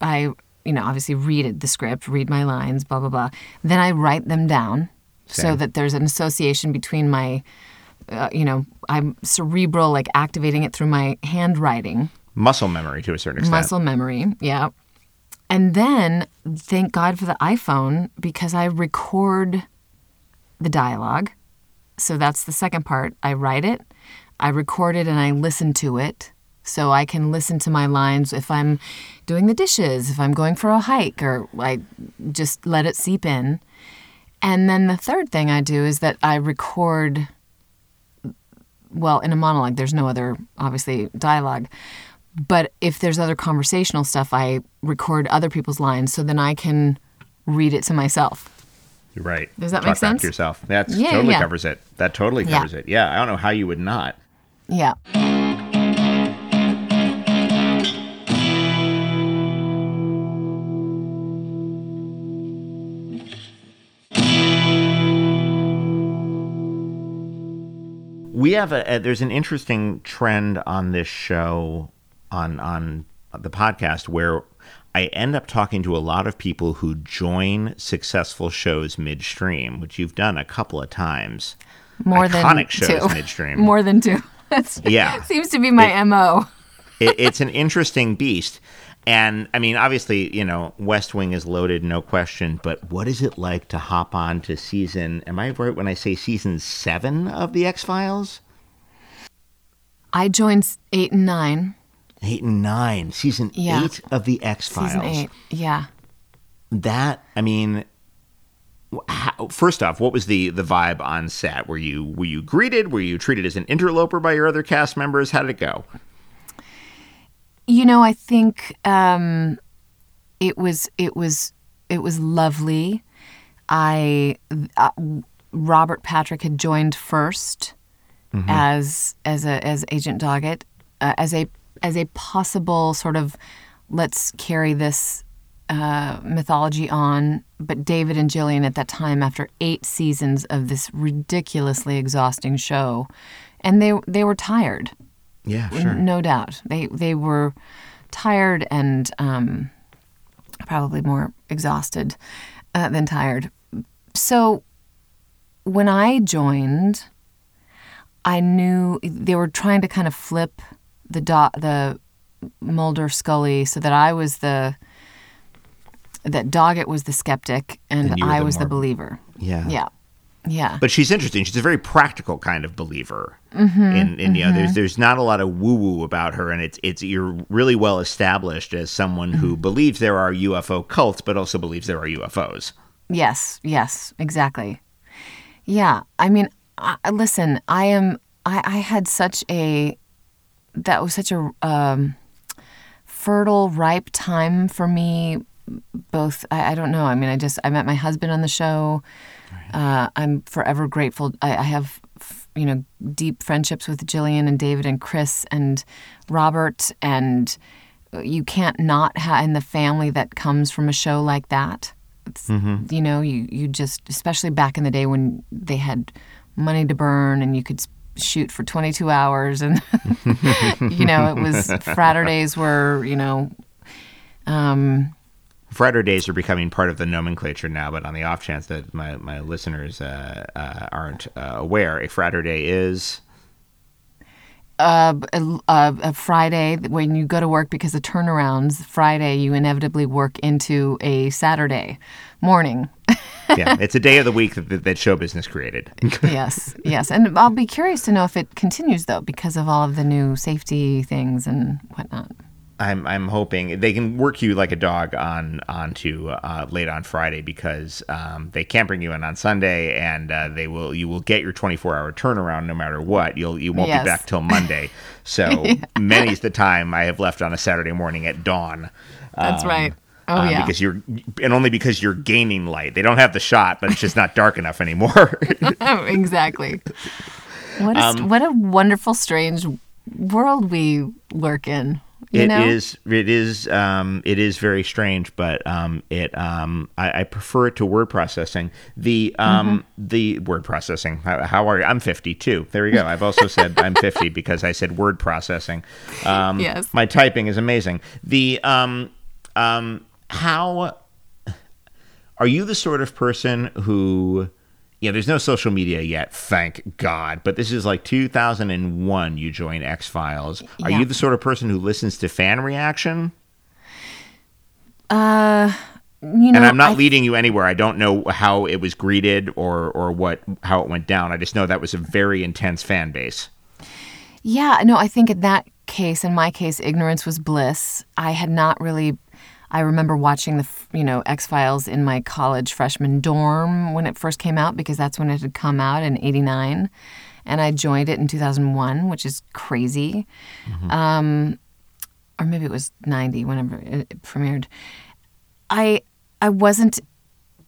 I, you know, obviously read it, the script, read my lines, blah blah blah. Then I write them down so that there's an association between my, uh, you know, I'm cerebral, like activating it through my handwriting, Muscle memory to a certain extent. muscle memory, yeah. And then thank God for the iPhone because I record the dialogue. So that's the second part. I write it, I record it, and I listen to it. So I can listen to my lines if I'm doing the dishes, if I'm going for a hike, or I just let it seep in. And then the third thing I do is that I record, well, in a monologue, there's no other, obviously, dialogue. But if there's other conversational stuff, I record other people's lines so then I can read it to myself. Right. Does that Talk make sense? yourself. That yeah, totally yeah. covers it. That totally covers yeah. it. Yeah. I don't know how you would not. Yeah. We have a, a there's an interesting trend on this show on on the podcast where I end up talking to a lot of people who join successful shows midstream, which you've done a couple of times. More Iconic than shows two. midstream. More than two. That's Yeah. seems to be my mo. it, it's an interesting beast. And I mean, obviously, you know, West Wing is loaded, no question. But what is it like to hop on to season? Am I right when I say season seven of the X Files? I joined eight and nine. Eight and nine, season Yeah. eight of the X Files. Yeah. That I mean, how, first off, what was the the vibe on set? Were you were you greeted? Were you treated as an interloper by your other cast members? How did it go? You know, I think um, it was it was it was lovely. I uh, Robert Patrick had joined 1st as as a as Agent Doggett uh, as a as a possible sort of let's carry this uh, mythology on. But David and Gillian at that time, after eight seasons of this ridiculously exhausting show, and they they were tired. Yeah, sure. No doubt. They they were tired and um, probably more exhausted uh, than tired. So when I joined, I knew they were trying to kind of flip the dot the Mulder Scully so that I was the that Doggett was the skeptic and, And I the was the believer. Yeah. Yeah. Yeah. But she's interesting. She's a very practical kind of believer. Mm-hmm, in, in you know, there's there's not a lot of woo woo about her, and it's it's you're really well established as someone Mm-hmm. who believes there are UFO cults, but also believes there are UFOs. Yes, yes, exactly. Yeah, I mean, I, listen, I am. I, I had such a that was such a um, fertile, ripe time for me. Both, I, I don't know. I mean, I just I met my husband on the show. Uh, I'm forever grateful. I, I have, f- you know, deep friendships with Gillian and David and Chris and Robert, and you can't not have in the family that comes from a show like that. It's, You know, you you just, especially back in the day when they had money to burn and you could shoot for 22 hours, and you know, it was Fraturdays were, you know, um, Fraturdays are becoming part of the nomenclature now, but on the off chance that my, my listeners uh, uh, aren't uh, aware, a Friday is a, a, a Friday when you go to work because of turnarounds. Friday, you inevitably work into a Saturday morning. yeah, it's a day of the week that, that show business created. yes, yes. And I'll be curious to know if it continues though, because of all of the new safety things and whatnot. I'm I'm hoping they can work you like a dog on onto uh, late on Friday because um, they can't bring you in on Sunday and uh, they will you will get your 24 hour turnaround no matter what you'll you won't Yes. be back till Monday so many's the time I have left on a Saturday morning at dawn. That's right. Oh uh, yeah. because you're and only because you're gaining light. They don't have the shot, but it's just not dark enough anymore. exactly. What a, Um, what a wonderful, strange world we work in. You It is. It is. Um, it is very strange, but um, it. Um, I, I prefer it to word processing. The um, Mm-hmm. the word processing. How, how are you? I'm 52. There we go. I've also said I'm 50 because I said word processing. Um, Yes. My typing is amazing. The um, um, how are you the sort of person who you know, there's no social media yet, thank God. But this is like 2001. You join X Files. Are Yeah. you the sort of person who listens to fan reaction? Uh, you know, and I'm not I leading you anywhere. I don't know how it was greeted or or what how it went down. I just know that was a very intense fan base. Yeah, no, I think in that case, in my case, ignorance was bliss. I had not really. I remember watching the, you know, X Files in my college freshman dorm when it first came out because that's when it had come out in '89, and I joined it in 2001, which is crazy. Um, or maybe it was '90, whenever it, premiered. I I wasn't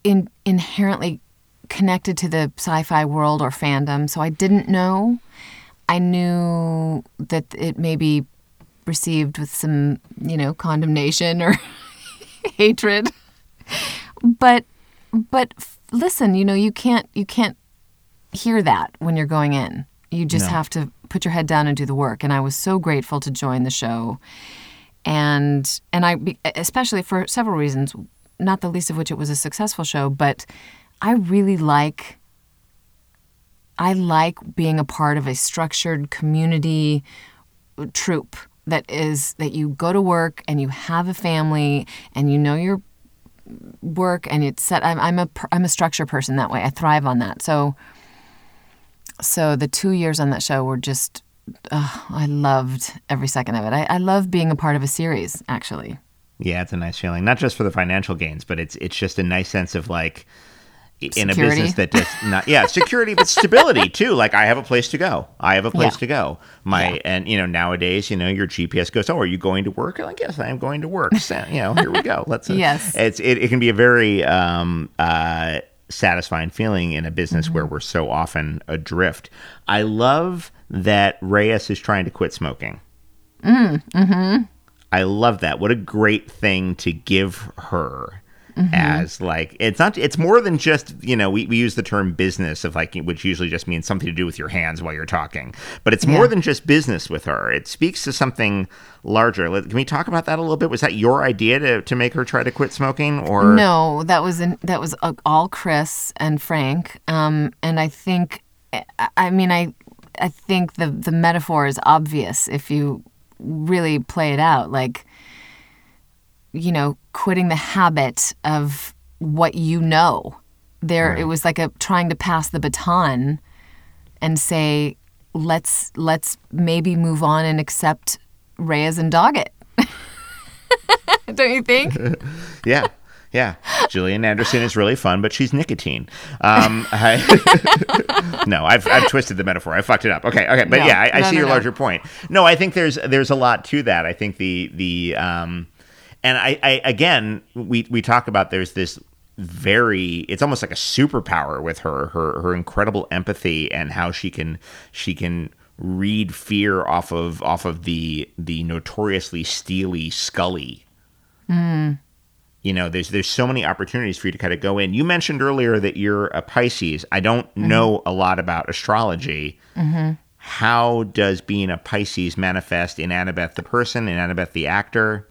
in, inherently connected to the sci-fi world or fandom, so I didn't know. I knew that it may be received with some, you know, condemnation or hatred. But but f- listen, you know, you can't you can't hear that when you're going in. You just No. have to put your head down and do the work. And I was so grateful to join the show, and and I be- especially for several reasons, not the least of which it was a successful show. But I really like I like being a part of a structured community uh, troop that is that you go to work and you have a family and you know your work and it's set I'm, I'm a I'm a structure person that way. I thrive on that. So so the two years on that show were just ugh, I loved every second of it. I, I love being a part of a series actually. Yeah, it's a nice feeling. Not just for the financial gains, but it's it's just a nice sense of like in a business that does not yeah, security but stability too. Like I have a place to go. I have a place Yeah. to go. My and you know, nowadays, you know, your GPS goes, Oh, are you going to work? I'm like, Yes, I am going to work. So, you know, here we go. Let's uh, Yes. it's it, it can be a very um uh satisfying feeling in a business where we're so often adrift. I love that Reyes is trying to quit smoking. Hmm. I love that. What a great thing to give her as like it's not it's more than just you know we, we use the term business of like which usually just means something to do with your hands while you're talking but it's more than just business with her. It speaks to something larger. Can we talk about that a little bit? Was that your idea to, to make her try to quit smoking or? No, that was in, that was uh, all Chris and Frank. Um, and I think, I- I mean, I, I think the the metaphor is obvious if you really play it out. Like, you know, quitting the habit of what you know. There, it was like a trying to pass the baton, and say, let's let's maybe move on and accept Reyes and Doggett. Don't you think? yeah. Yeah. Gillian Anderson is really fun but she's nicotine. Um I, no I've, I've twisted the metaphor. I fucked it up. Okay okay. But No, yeah I, I no, see no, your larger point. No I think there's there's a lot to that. I think the the um and I, I again we we talk about there's this very it's almost like a superpower with her her her incredible empathy and how she can she can read fear off of off of the the notoriously steely Scully. You know there's there's so many opportunities for you to kind of go in. You mentioned earlier that you're a pisces. I don't Mm-hmm. know a lot about astrology. How does being a pisces manifest in annabeth the person in annabeth the actor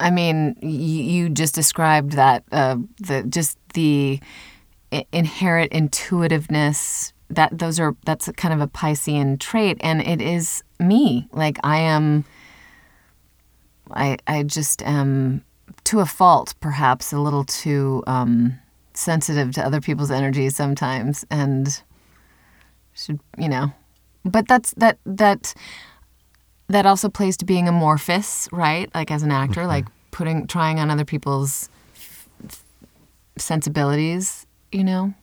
I mean, you just described that uh, the just the inherent intuitiveness that those are that's kind of a Piscean trait, and it is me. Like I am, I I just am to a fault, perhaps a little too um, sensitive to other people's energies sometimes, and should you know, but that's that that that also plays to being amorphous, right? Like as an actor, like putting trying on other people's f- sensibilities, you know?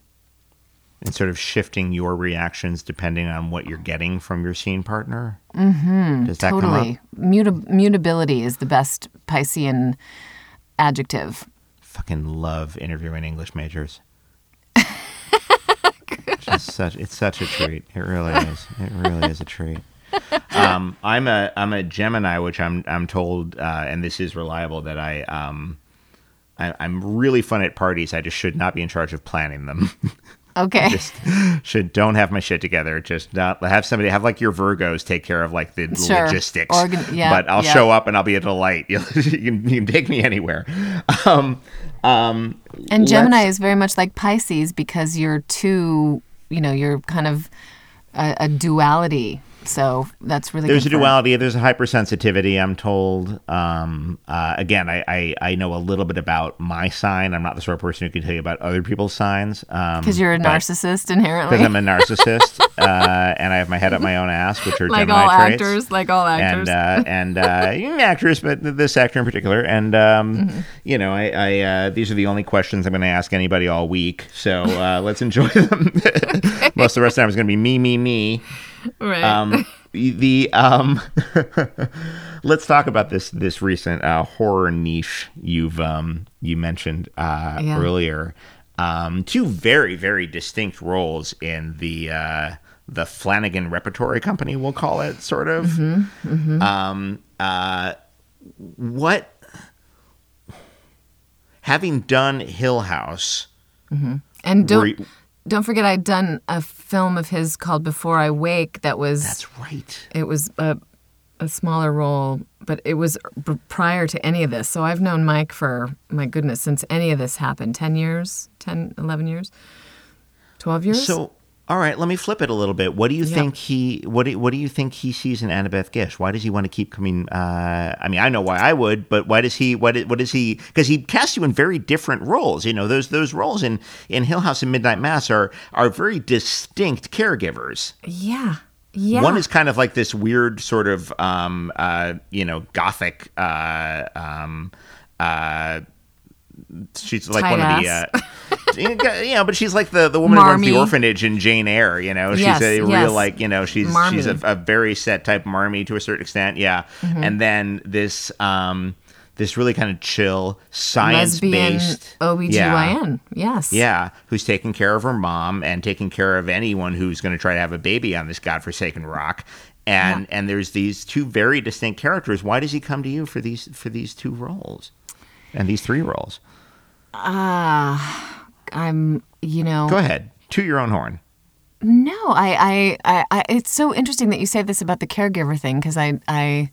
and sort of shifting your reactions depending on what you're getting from your scene partner mm-hmm. does that come totally. up Muta- mutability is the best Piscean adjective. fucking love interviewing english majors such it's such a treat it really is it really is a treat um, I'm a I'm a Gemini, which I'm I'm told, uh, and this is reliable that I um I, I'm really fun at parties. I just should not be in charge of planning them. Okay. just should don't have my shit together. Just not have somebody have like your Virgos take care of like the Sure. logistics. Organ- yeah, but I'll yeah. show up and I'll be a delight. you, can, you can take me anywhere. Um, um, and Gemini is very much like Pisces because you're too, you know, you're kind of a, a duality. So that's really There's a duality. There's a hypersensitivity. I'm told. Um, uh, again, I, I I know a little bit about my sign. I'm not the sort of person who can tell you about other people's signs. Um, Because you're a narcissist inherently. Because I'm a narcissist, uh, and I have my head up my own ass, which are like Gemini all traits. actors, like all actors. and uh, and uh, actors, but this actor in particular. And um, Mm-hmm. you know, I, I uh, these are the only questions I'm going to ask anybody all week. So uh, let's enjoy them. Most of the rest of the time is going to be me, me, me. right. Um, the um, let's talk about this this recent uh, horror niche you've um, you mentioned uh, Yeah. earlier. Um, two very very distinct roles in the uh, the Flanagan Repertory Company, we'll call it, sort of. Mm-hmm, Um, uh, what having done Hill House, and don't don't forget I'd done a film of his called Before I Wake that was That's right. it was a, a smaller role, but it was prior to any of this. So I've known Mike for my goodness since any of this happened 10 years, 10, 11 years, 12 years. So, all right, let me flip it a little bit. What do you Yeah. think he? What do, What do you think he sees in Annabeth Gish? Why does he want to keep coming? Uh, I mean, I know why I would, but why does he? What? What is he? Because he casts you in very different roles. You know, those those roles in in Hill House and Midnight Mass are are very distinct caregivers. yeah. Yeah. One is kind of like this weird sort of, um, uh, you know, gothic. Uh, um, uh, she's like Tight one of the. ass. Uh, you know, but she's like the, the woman who runs the orphanage in Jane Eyre. You know, she's Yes, a real like you know she's Marmee. she's a, a very set type Marmee to a certain extent. Yeah, Mm-hmm. and then this um this really kind of chill science based OBGYN. Yes. yeah, who's taking care of her mom and taking care of anyone who's going to try to have a baby on this godforsaken rock. And and there's these two very distinct characters. Why does he come to you for these for these two roles? And these three roles. I'm, you know. Go ahead. To your own horn. No, I, I, I, I, it's so interesting that you say this about the caregiver thing because I, I,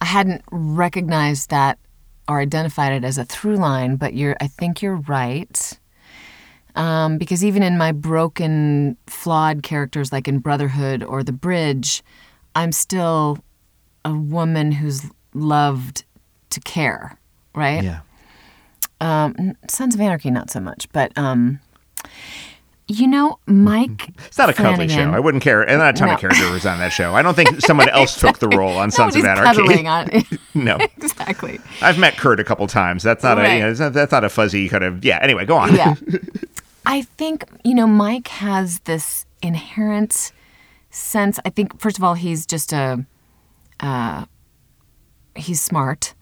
I hadn't recognized that or identified it as a through line, but you're, I think you're right. Um, because even in my broken, flawed characters like in Brotherhood or The Bridge, I'm still a woman who's loved to care, right? Yeah. Um, Sons of Anarchy, not so much, but um, you know, Mike. It's not a cuddly show. I wouldn't care. And not a ton of No. characters on that show. I don't think someone else took the role on Sons of Anarchy. no. exactly. I've met Kurt a couple times. That's not a you know, not- that's not a fuzzy kind of yeah. Anyway, go on. Yeah. I think, you know, Mike has this inherent sense. I think, first of all, he's just a, uh, he's smart.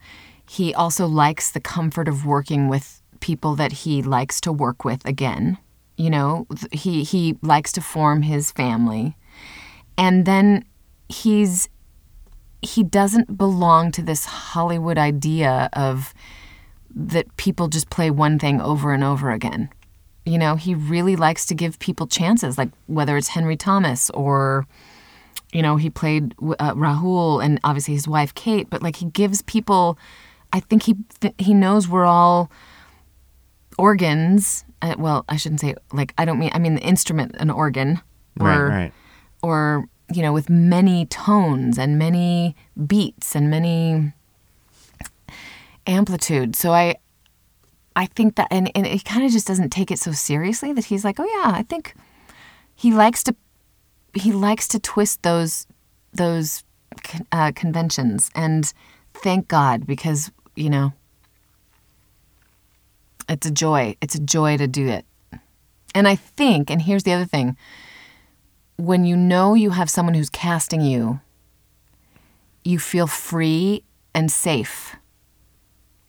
He also likes the comfort of working with people that he likes to work with again. You know, he, he likes to form his family. And then he's, he doesn't belong to this Hollywood idea of, that people just play one thing over and over again. You know, he really likes to give people chances, like whether it's Henry Thomas or, you know, he played uh, Rahul and obviously his wife Kate, but like he gives people, I think he th- he knows we're all organs. Uh, well, I shouldn't say like I don't mean I mean the instrument an organ or Right, right. or you know with many tones and many beats and many amplitude. So I I think that and, and it kind of just doesn't take it so seriously that he's like, "Oh yeah, I think he likes to he likes to twist those those uh, conventions and thank God because, you know, it's a joy. It's a joy to do it. And I think, and here's the other thing, when you know you have someone who's casting you, you feel free and safe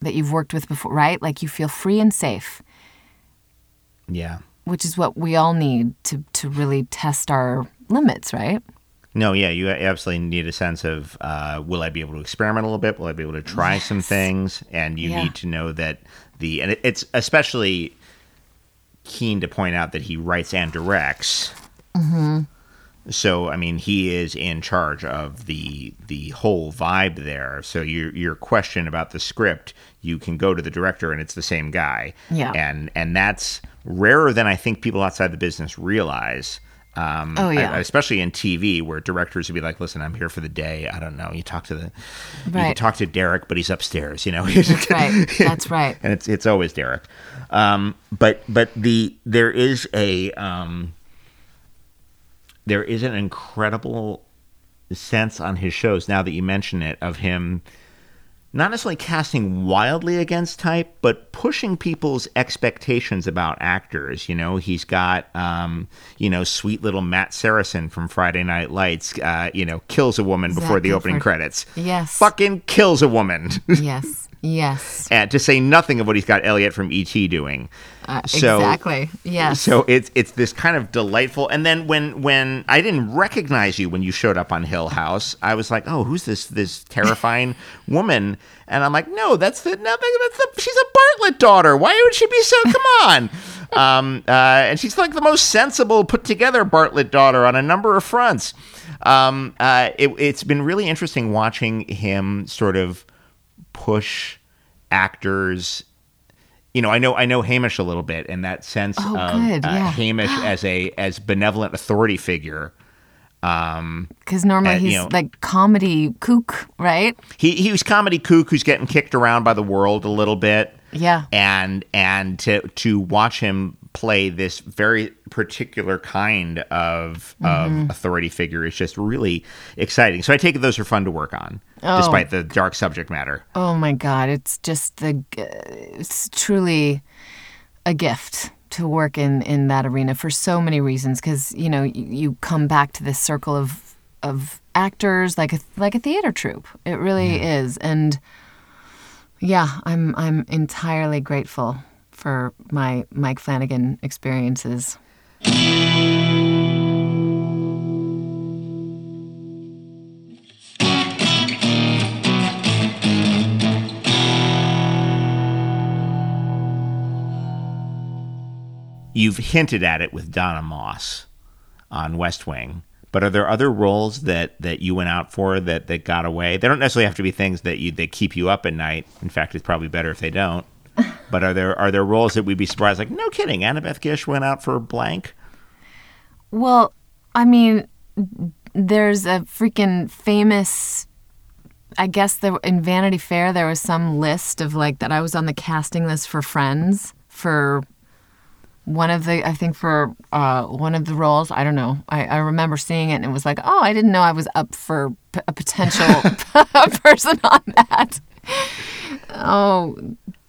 that you've worked with before, right? Like you feel free and safe, Yeah. which is what we all need to to really test our limits, right? No, yeah, you absolutely need a sense of uh, will I be able to experiment a little bit? Will I be able to try some things? And you Yeah. need to know that the and it, it's especially keen to point out that he writes and directs. Mm-hmm. So I mean, he is in charge of the the whole vibe there. So your your question about the script, you can go to the director and it's the same guy. Yeah. and and that's rarer than I think people outside the business realize. Um, Oh, yeah. I- especially in TV, where directors would be like, "Listen, I'm here for the day. I don't know." You talk to the, you can talk to Derek, but he's upstairs. You know, That's right. That's right. and it's it's always Derek. Um, but but the there is a um, there is an incredible sense on his shows now that you mention it of him not necessarily casting wildly against type, but pushing people's expectations about actors. You know, he's got, um, you know, sweet little Matt Saracen from Friday Night Lights, uh, you know, kills a woman before the opening credits. Yes. Fucking kills a woman. yes. Yes. and to say nothing of what he's got Elliot from ET doing. Uh, So- exactly. Yes. So it's it's this kind of delightful. And then when when I didn't recognize you when you showed up on Hill House, I was like, oh, who's this this terrifying woman? And I'm like, no, that's the no, that's the she's a Bartlet daughter. Why would she be so? Come on. um, uh, and she's like the most sensible, put together Bartlet daughter on a number of fronts. Um, uh, it, it's been really interesting watching him sort of push actors. You know, I know I know Hamish a little bit in that sense Oh, of good, uh, yeah. Hamish as a as benevolent authority figure. Um, Because normally Uh, you he's know- like comedy kook, right? he he was comedy kook who's getting kicked around by the world a little bit. Yeah. and and to to watch him play this very particular kind of Mm-hmm. of authority figure is just really exciting. So I take it those are fun to work on, despite the dark subject matter. Oh my God, it's just the it's truly a gift to work in in that arena for so many reasons. Because you know you, you come back to this circle of of actors like a like a theater troupe. It really is, and yeah, I'm I'm entirely grateful for my Mike Flanagan experiences. You've hinted at it with Donna Moss on West Wing. But are there other roles that, that you went out for that, that got away? They don't necessarily have to be things that you that keep you up at night. In fact, it's probably better if they don't. But are there are there roles that we'd be surprised? Like, no kidding, Annabeth Gish went out for blank. Well, I mean, there's a freaking famous. I guess there in Vanity Fair there was some list of like that I was on the casting list for Friends for one of the I think for uh, one of the roles. I don't know. I, I remember seeing it and it was like, oh, I didn't know I was up for p- a potential person on that. Oh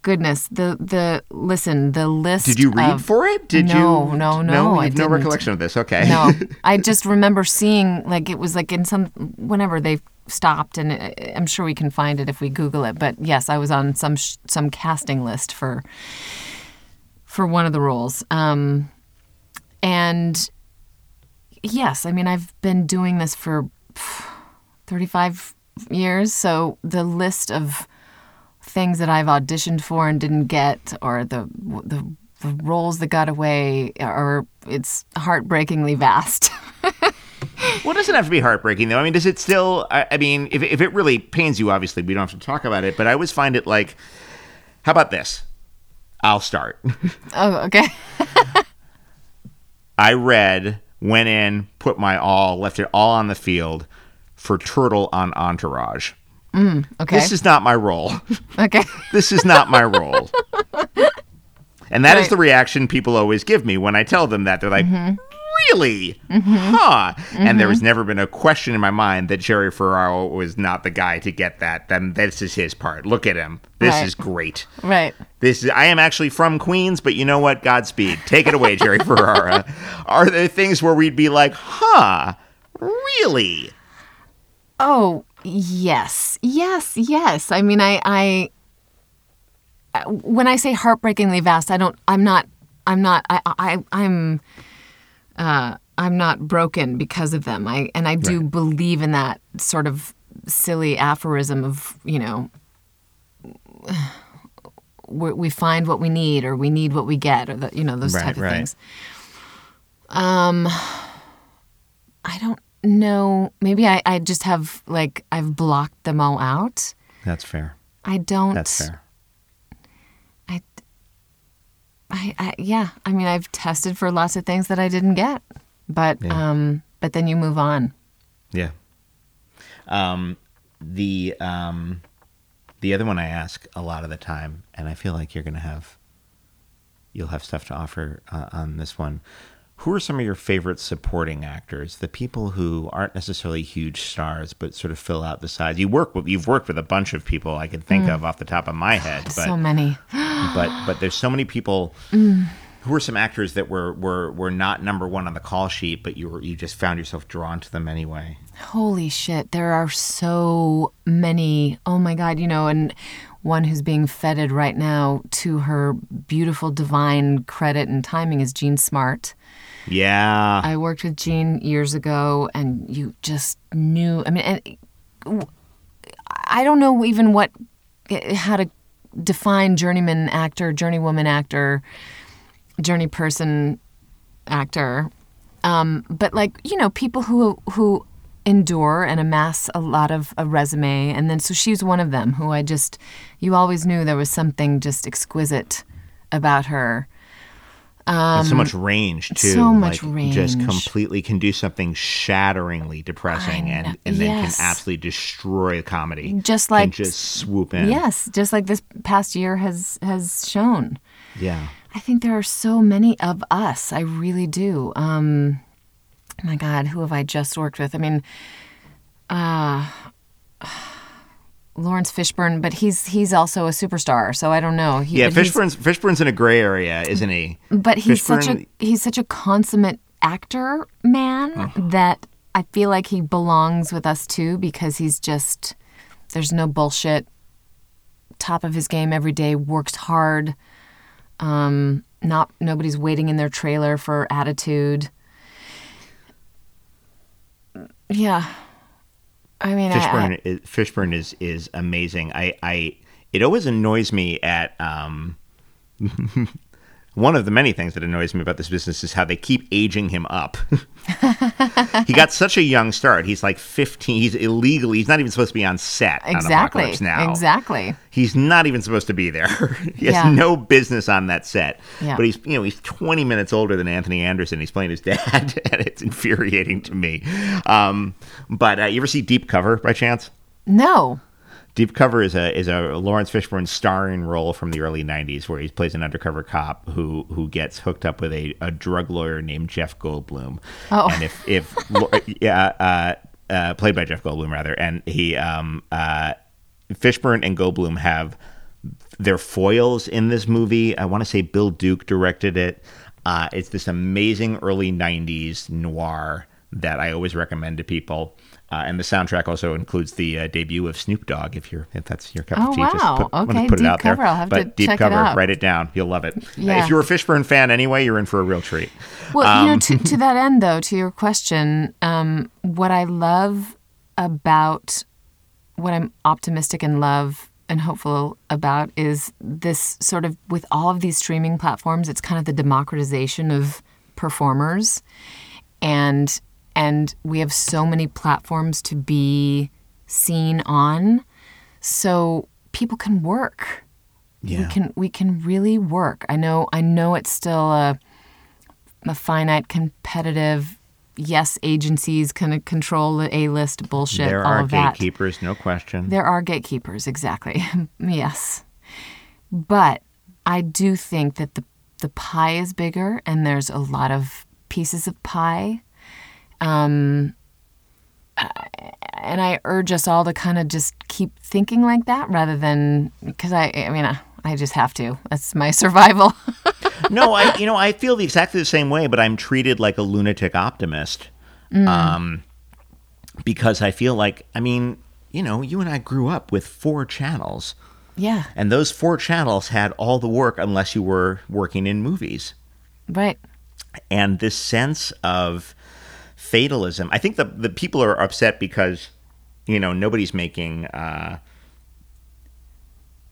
goodness, the the listen the list. Did you read of- for it? Did no, you? No, no, no. I You've no recollection of this. Okay. No, I just remember seeing like it was like in some whenever they stopped, and uh, I'm sure we can find it if we Google it. But yes, I was on some sh- some casting list for for one of the roles, um, and yes, I mean I've been doing this for 35 years, so the list of things that I've auditioned for and didn't get, or the the, the roles that got away, are it's heartbreakingly vast. Well, it doesn't have to be heartbreaking, though. I mean, does it still? I, I mean, if, if it really pains you, obviously, we don't have to talk about it. But I always find it like, how about this? I'll start. oh, okay. I read, went in, put my all, left it all on the field for Turtle on Entourage. Mm, okay. This is not my role. okay. this is not my role. And that is Right. the reaction people always give me when I tell them that. They're like, mm-hmm. Really? Huh? And there has never been a question in my mind that Jerry Ferrara was not the guy to get that. Then this is his part. Look at him. This Right. is great. Right. This is, I am actually from Queens, but you know what? Godspeed. Take it away, Jerry Ferrara. Are there things where we'd be like, huh? Really? Oh, yes. Yes, yes. I mean, I, I, uh, when I say heartbreakingly vast, I don't, I'm not, I'm not, I, I, I'm, uh, I'm not broken because of them. I, and I do believe in that sort of silly aphorism of, you know, we we find what we need or we need what we get or the, you know, those Right, type of right. things. Um, I don't know. Maybe I, I just have like I've blocked them all out. That's fair. I don't. That's fair. I, I, I, yeah. I mean, I've tested for lots of things that I didn't get, but Yeah. um, but then you move on. Yeah. Um, the um, the other one I ask a lot of the time, and I feel like you're gonna have you'll have stuff to offer uh, on this one. Who are some of your favorite supporting actors? The people who aren't necessarily huge stars, but sort of fill out the sides. You work with you've worked with a bunch of people I can think mm. of off the top of my head, but so many. but but there's so many people mm. who are some actors that were were were not number one on the call sheet, but you were you just found yourself drawn to them anyway. Holy shit, there are so many. Oh my God, you know, and one who's being feted right now to her beautiful divine credit and timing is Jean Smart. Yeah. I worked with Jean years ago, and you just knew. I mean, and I don't know even what how to define journeyman actor, journeywoman actor. journey person actor. Um, but like you know, people who who endure and amass a lot of a resume, and then so she's one of them who I just you always knew there was something just exquisite about her. And so much range too. Um, so much like, Just completely can do something shatteringly depressing, and and then yes. can absolutely destroy a comedy. Just can like- just swoop in. Yes, just like this past year has has shown. Yeah. I think there are so many of us. I really do. Um, my God, who have I just worked with? I mean, uh, Laurence Fishburne, but he's he's also a superstar, so I don't know. He, Yeah, Fishburne's Fishburne's in a gray area, isn't he? But he's such a he's such a consummate actor man Uh-huh. that I feel like he belongs with us too because he's just there's no bullshit. Top of his game every day, works hard. Um, not nobody's waiting in their trailer for attitude. Yeah, I mean, I- I- Fishburne is, Fishburne is is amazing. I I it always annoys me at um one of the many things that annoys me about this business is how they keep aging him up. he got such a young start. He's like 15. He's illegally. He's not even supposed to be on set on exactly, Apocalypse Now. exactly. He's not even supposed to be there. he has Yeah. no business on that set. Yeah. But he's you know he's 20 minutes older than Anthony Anderson. He's playing his dad, and it's infuriating to me. Um, but uh, you ever see Deep Cover by chance? No, Deep Cover is a is a Laurence Fishburne starring role from the early '90s, where he plays an undercover cop who who gets hooked up with a, a drug lawyer named Jeff Goldblum. Oh. and if if yeah, uh, uh, played by Jeff Goldblum rather, and he um uh, Fishburne and Goldblum have their foils in this movie. I want to say Bill Duke directed it. Uh, it's this amazing early '90s noir that I always recommend to people. Uh, and the soundtrack also includes the uh, debut of Snoop Dogg. If you're if that's your cup Oh, of tea, wow. just put, Okay, put it out cover. there. I'll have but to deep check it cover, out. write it down. You'll love it. Yeah. If you're a Fishburne fan anyway, you're in for a real treat. Well, you know, Um, to, to that end, though, to your question, um, what I love about what I'm optimistic and love and hopeful about is this sort of with all of these streaming platforms, it's kind of the democratization of performers, and and we have so many platforms to be seen on, so people can work Yeah. we can we can really work. I know I know it's still a a finite competitive yes agencies kind of control the A list bullshit there all are of that. gatekeepers, no question. There are gatekeepers exactly. yes. But I do think that the the pie is bigger and there's a lot of pieces of pie. Um and I urge us all to kind of just keep thinking like that rather than because I I mean I, I just have to. That's my survival. no, I you know I feel exactly the same way, but I'm treated like a lunatic optimist, Mm. um, because I feel like I mean you know you and I grew up with four channels, yeah. and those four channels had all the work unless you were working in movies, Right. and this sense of fatalism. I think the the people are upset because you know nobody's making uh,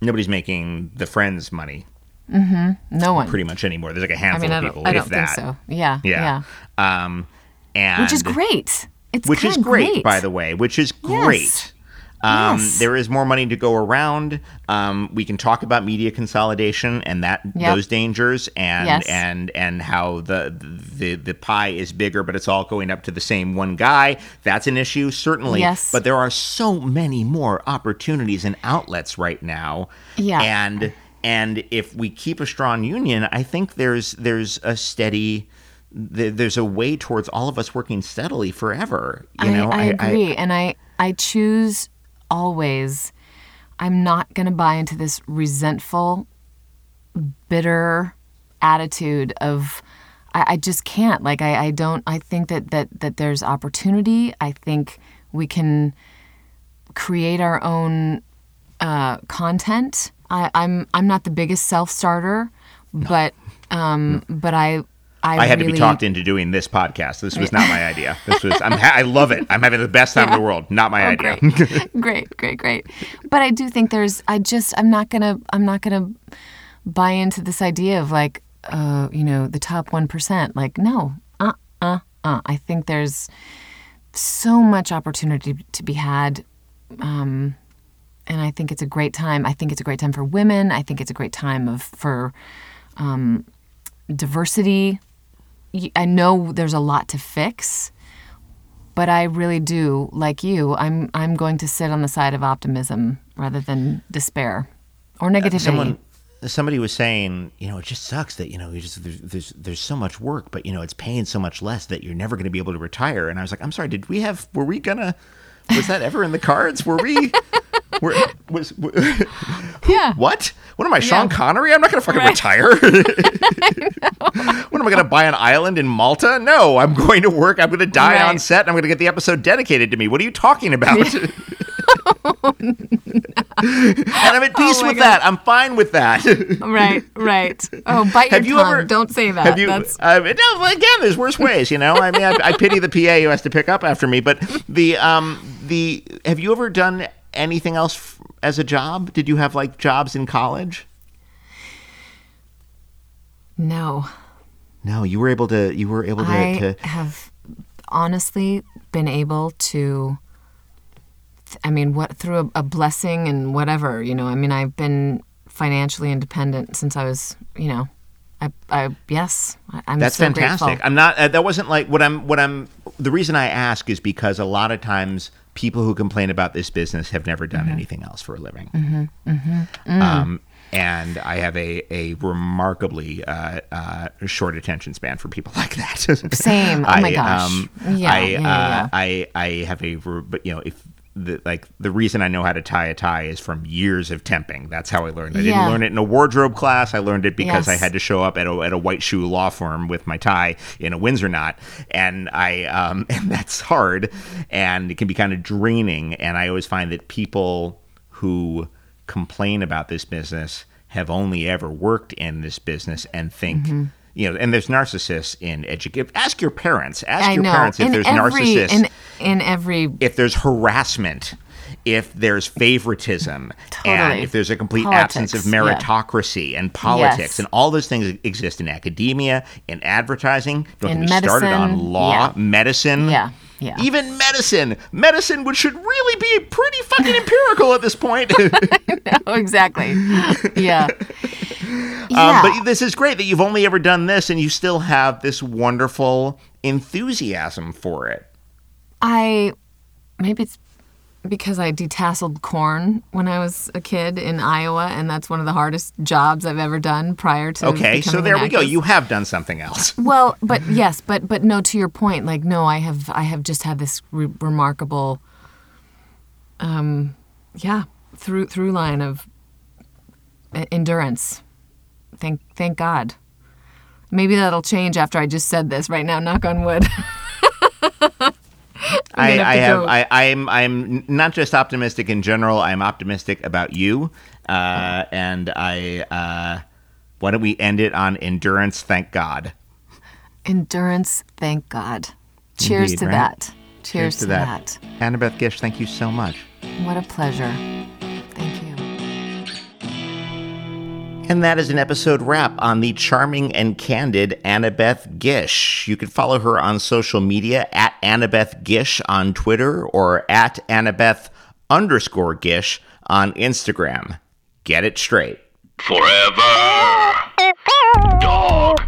nobody's making the Friends money Mm-hmm. No one. pretty much anymore. There's like a handful mean, I of don't, people, I if don't think that. so. Yeah. Yeah. yeah. Um, and Which is great. It's Which is kinda great, by the way. Which is Yes. great. Um, Yes. There is more money to go around. Um, we can talk about media consolidation and that Yep. those dangers and Yes. and and how the, the the pie is bigger, but it's all going up to the same one guy. That's an issue, certainly. Yes. But there are so many more opportunities and outlets right now. Yeah. And and if we keep a strong union, I think there's there's a steady there's a way towards all of us working steadily forever. You I, know, I agree, and I I choose always. I'm not going to buy into this resentful, bitter attitude of. I, I just can't. Like I, I don't. I think that that that there's opportunity. I think we can create our own uh, content. I, I'm I'm not the biggest self starter, but um, but I. I, I had to be talked into doing this podcast. This was not my idea. This was I'm ha- I love it. I'm having the best time in the world. Not my Oh, idea. great. great, great, great. But I do think there's I just I'm not gonna I'm not gonna buy into this idea of like uh, you know, the top 1%. Like, no, uh, uh, uh. I think there's so much opportunity to be had. Um, and I think it's a great time. I think it's a great time for women. I think it's a great time of for um, diversity. I know there's a lot to fix, but I really do, like you, I'm I'm going to sit on the side of optimism rather than despair or uh, negativity. Someone, somebody was saying, you know, it just sucks that you know, you just there's, there's there's so much work, but you know, it's paying so much less that you're never going to be able to retire. And I was like, I'm sorry, did we have? Were we gonna? Was that ever in the cards? Were we? Were, was, yeah. what? What am I, Sean Yeah. Connery? I'm not going to fucking Right. retire. what am I going to buy an island in Malta? No, I'm going to work. I'm going to die Right. on set. and I'm going to get the episode dedicated to me. What are you talking about? and I'm at peace Oh with God. that. I'm fine with that. Right, right. Oh, bite Have your you tongue. ever- Don't say that. Have you? That's Uh, no, again, there's worse ways. You know, I mean, I, I pity the PA who has to pick up after me. But the um the have you ever done anything else f- as a job? Did you have like jobs in college? no. No, you were able to. You were able to. I to have honestly been able to. I mean, what through a, a blessing and whatever, you know. I mean, I've been financially independent since I was, you know, I, I yes, I'm That's so fantastic. grateful. I'm not. Uh, that wasn't like what I'm. What I'm. The reason I ask is because a lot of times people who complain about this business have never done Mm-hmm. anything else for a living. Um, and I have a a remarkably uh, uh, short attention span for people like that. Same. Oh my gosh. Yeah, I, yeah, yeah, uh, yeah. I I have a re- but you know if. The, like the reason I know how to tie a tie is from years of temping. That's how I learned. I Yeah. didn't learn it in a wardrobe class. I learned it because I had to show up at a, at a white shoe law firm with my tie in a Windsor knot, and I um, and that's hard, and it can be kind of draining. And I always find that people who complain about this business have only ever worked in this business and think. Mm-hmm. You know, and there's narcissists in education. Ask your parents. Ask I your know. parents if in there's every, narcissists in in every if there's harassment, if there's favoritism, totally. and if there's a complete absence of Politics, yeah. meritocracy and politics, Yes. and all those things exist in academia, in advertising. Don't In get me started on law, yeah. medicine. Yeah, yeah. Even medicine, medicine, which should really be pretty fucking empirical at this point. oh, exactly. Yeah. Um, yeah. but this is great that you've only ever done this, and you still have this wonderful enthusiasm for it. I maybe it's because I detasseled corn when I was a kid in Iowa, and that's one of the hardest jobs I've ever done prior to. Okay, so there we go. You have done something else. Well, but yes, but but no. To your point, like no, I have I have just had this re- remarkable, um, yeah, through through line of e- endurance. Thank thank God. Maybe that'll change after I just said this. Right now, knock on wood. I, gonna have I to have go. I, I'm I'm not just optimistic in general. I'm optimistic about you, uh, and I. Uh, why don't we end it on endurance? Thank God. endurance. Thank God. Cheers Indeed, to right? that. Cheers, to, that. that. Annabeth Gish, thank you so much. What a pleasure. And that is an episode wrap on the charming and candid Annabeth Gish. You can follow her on social media at Annabeth Gish on Twitter or at Annabeth underscore Gish on Instagram. Get it straight. Forever. Dog.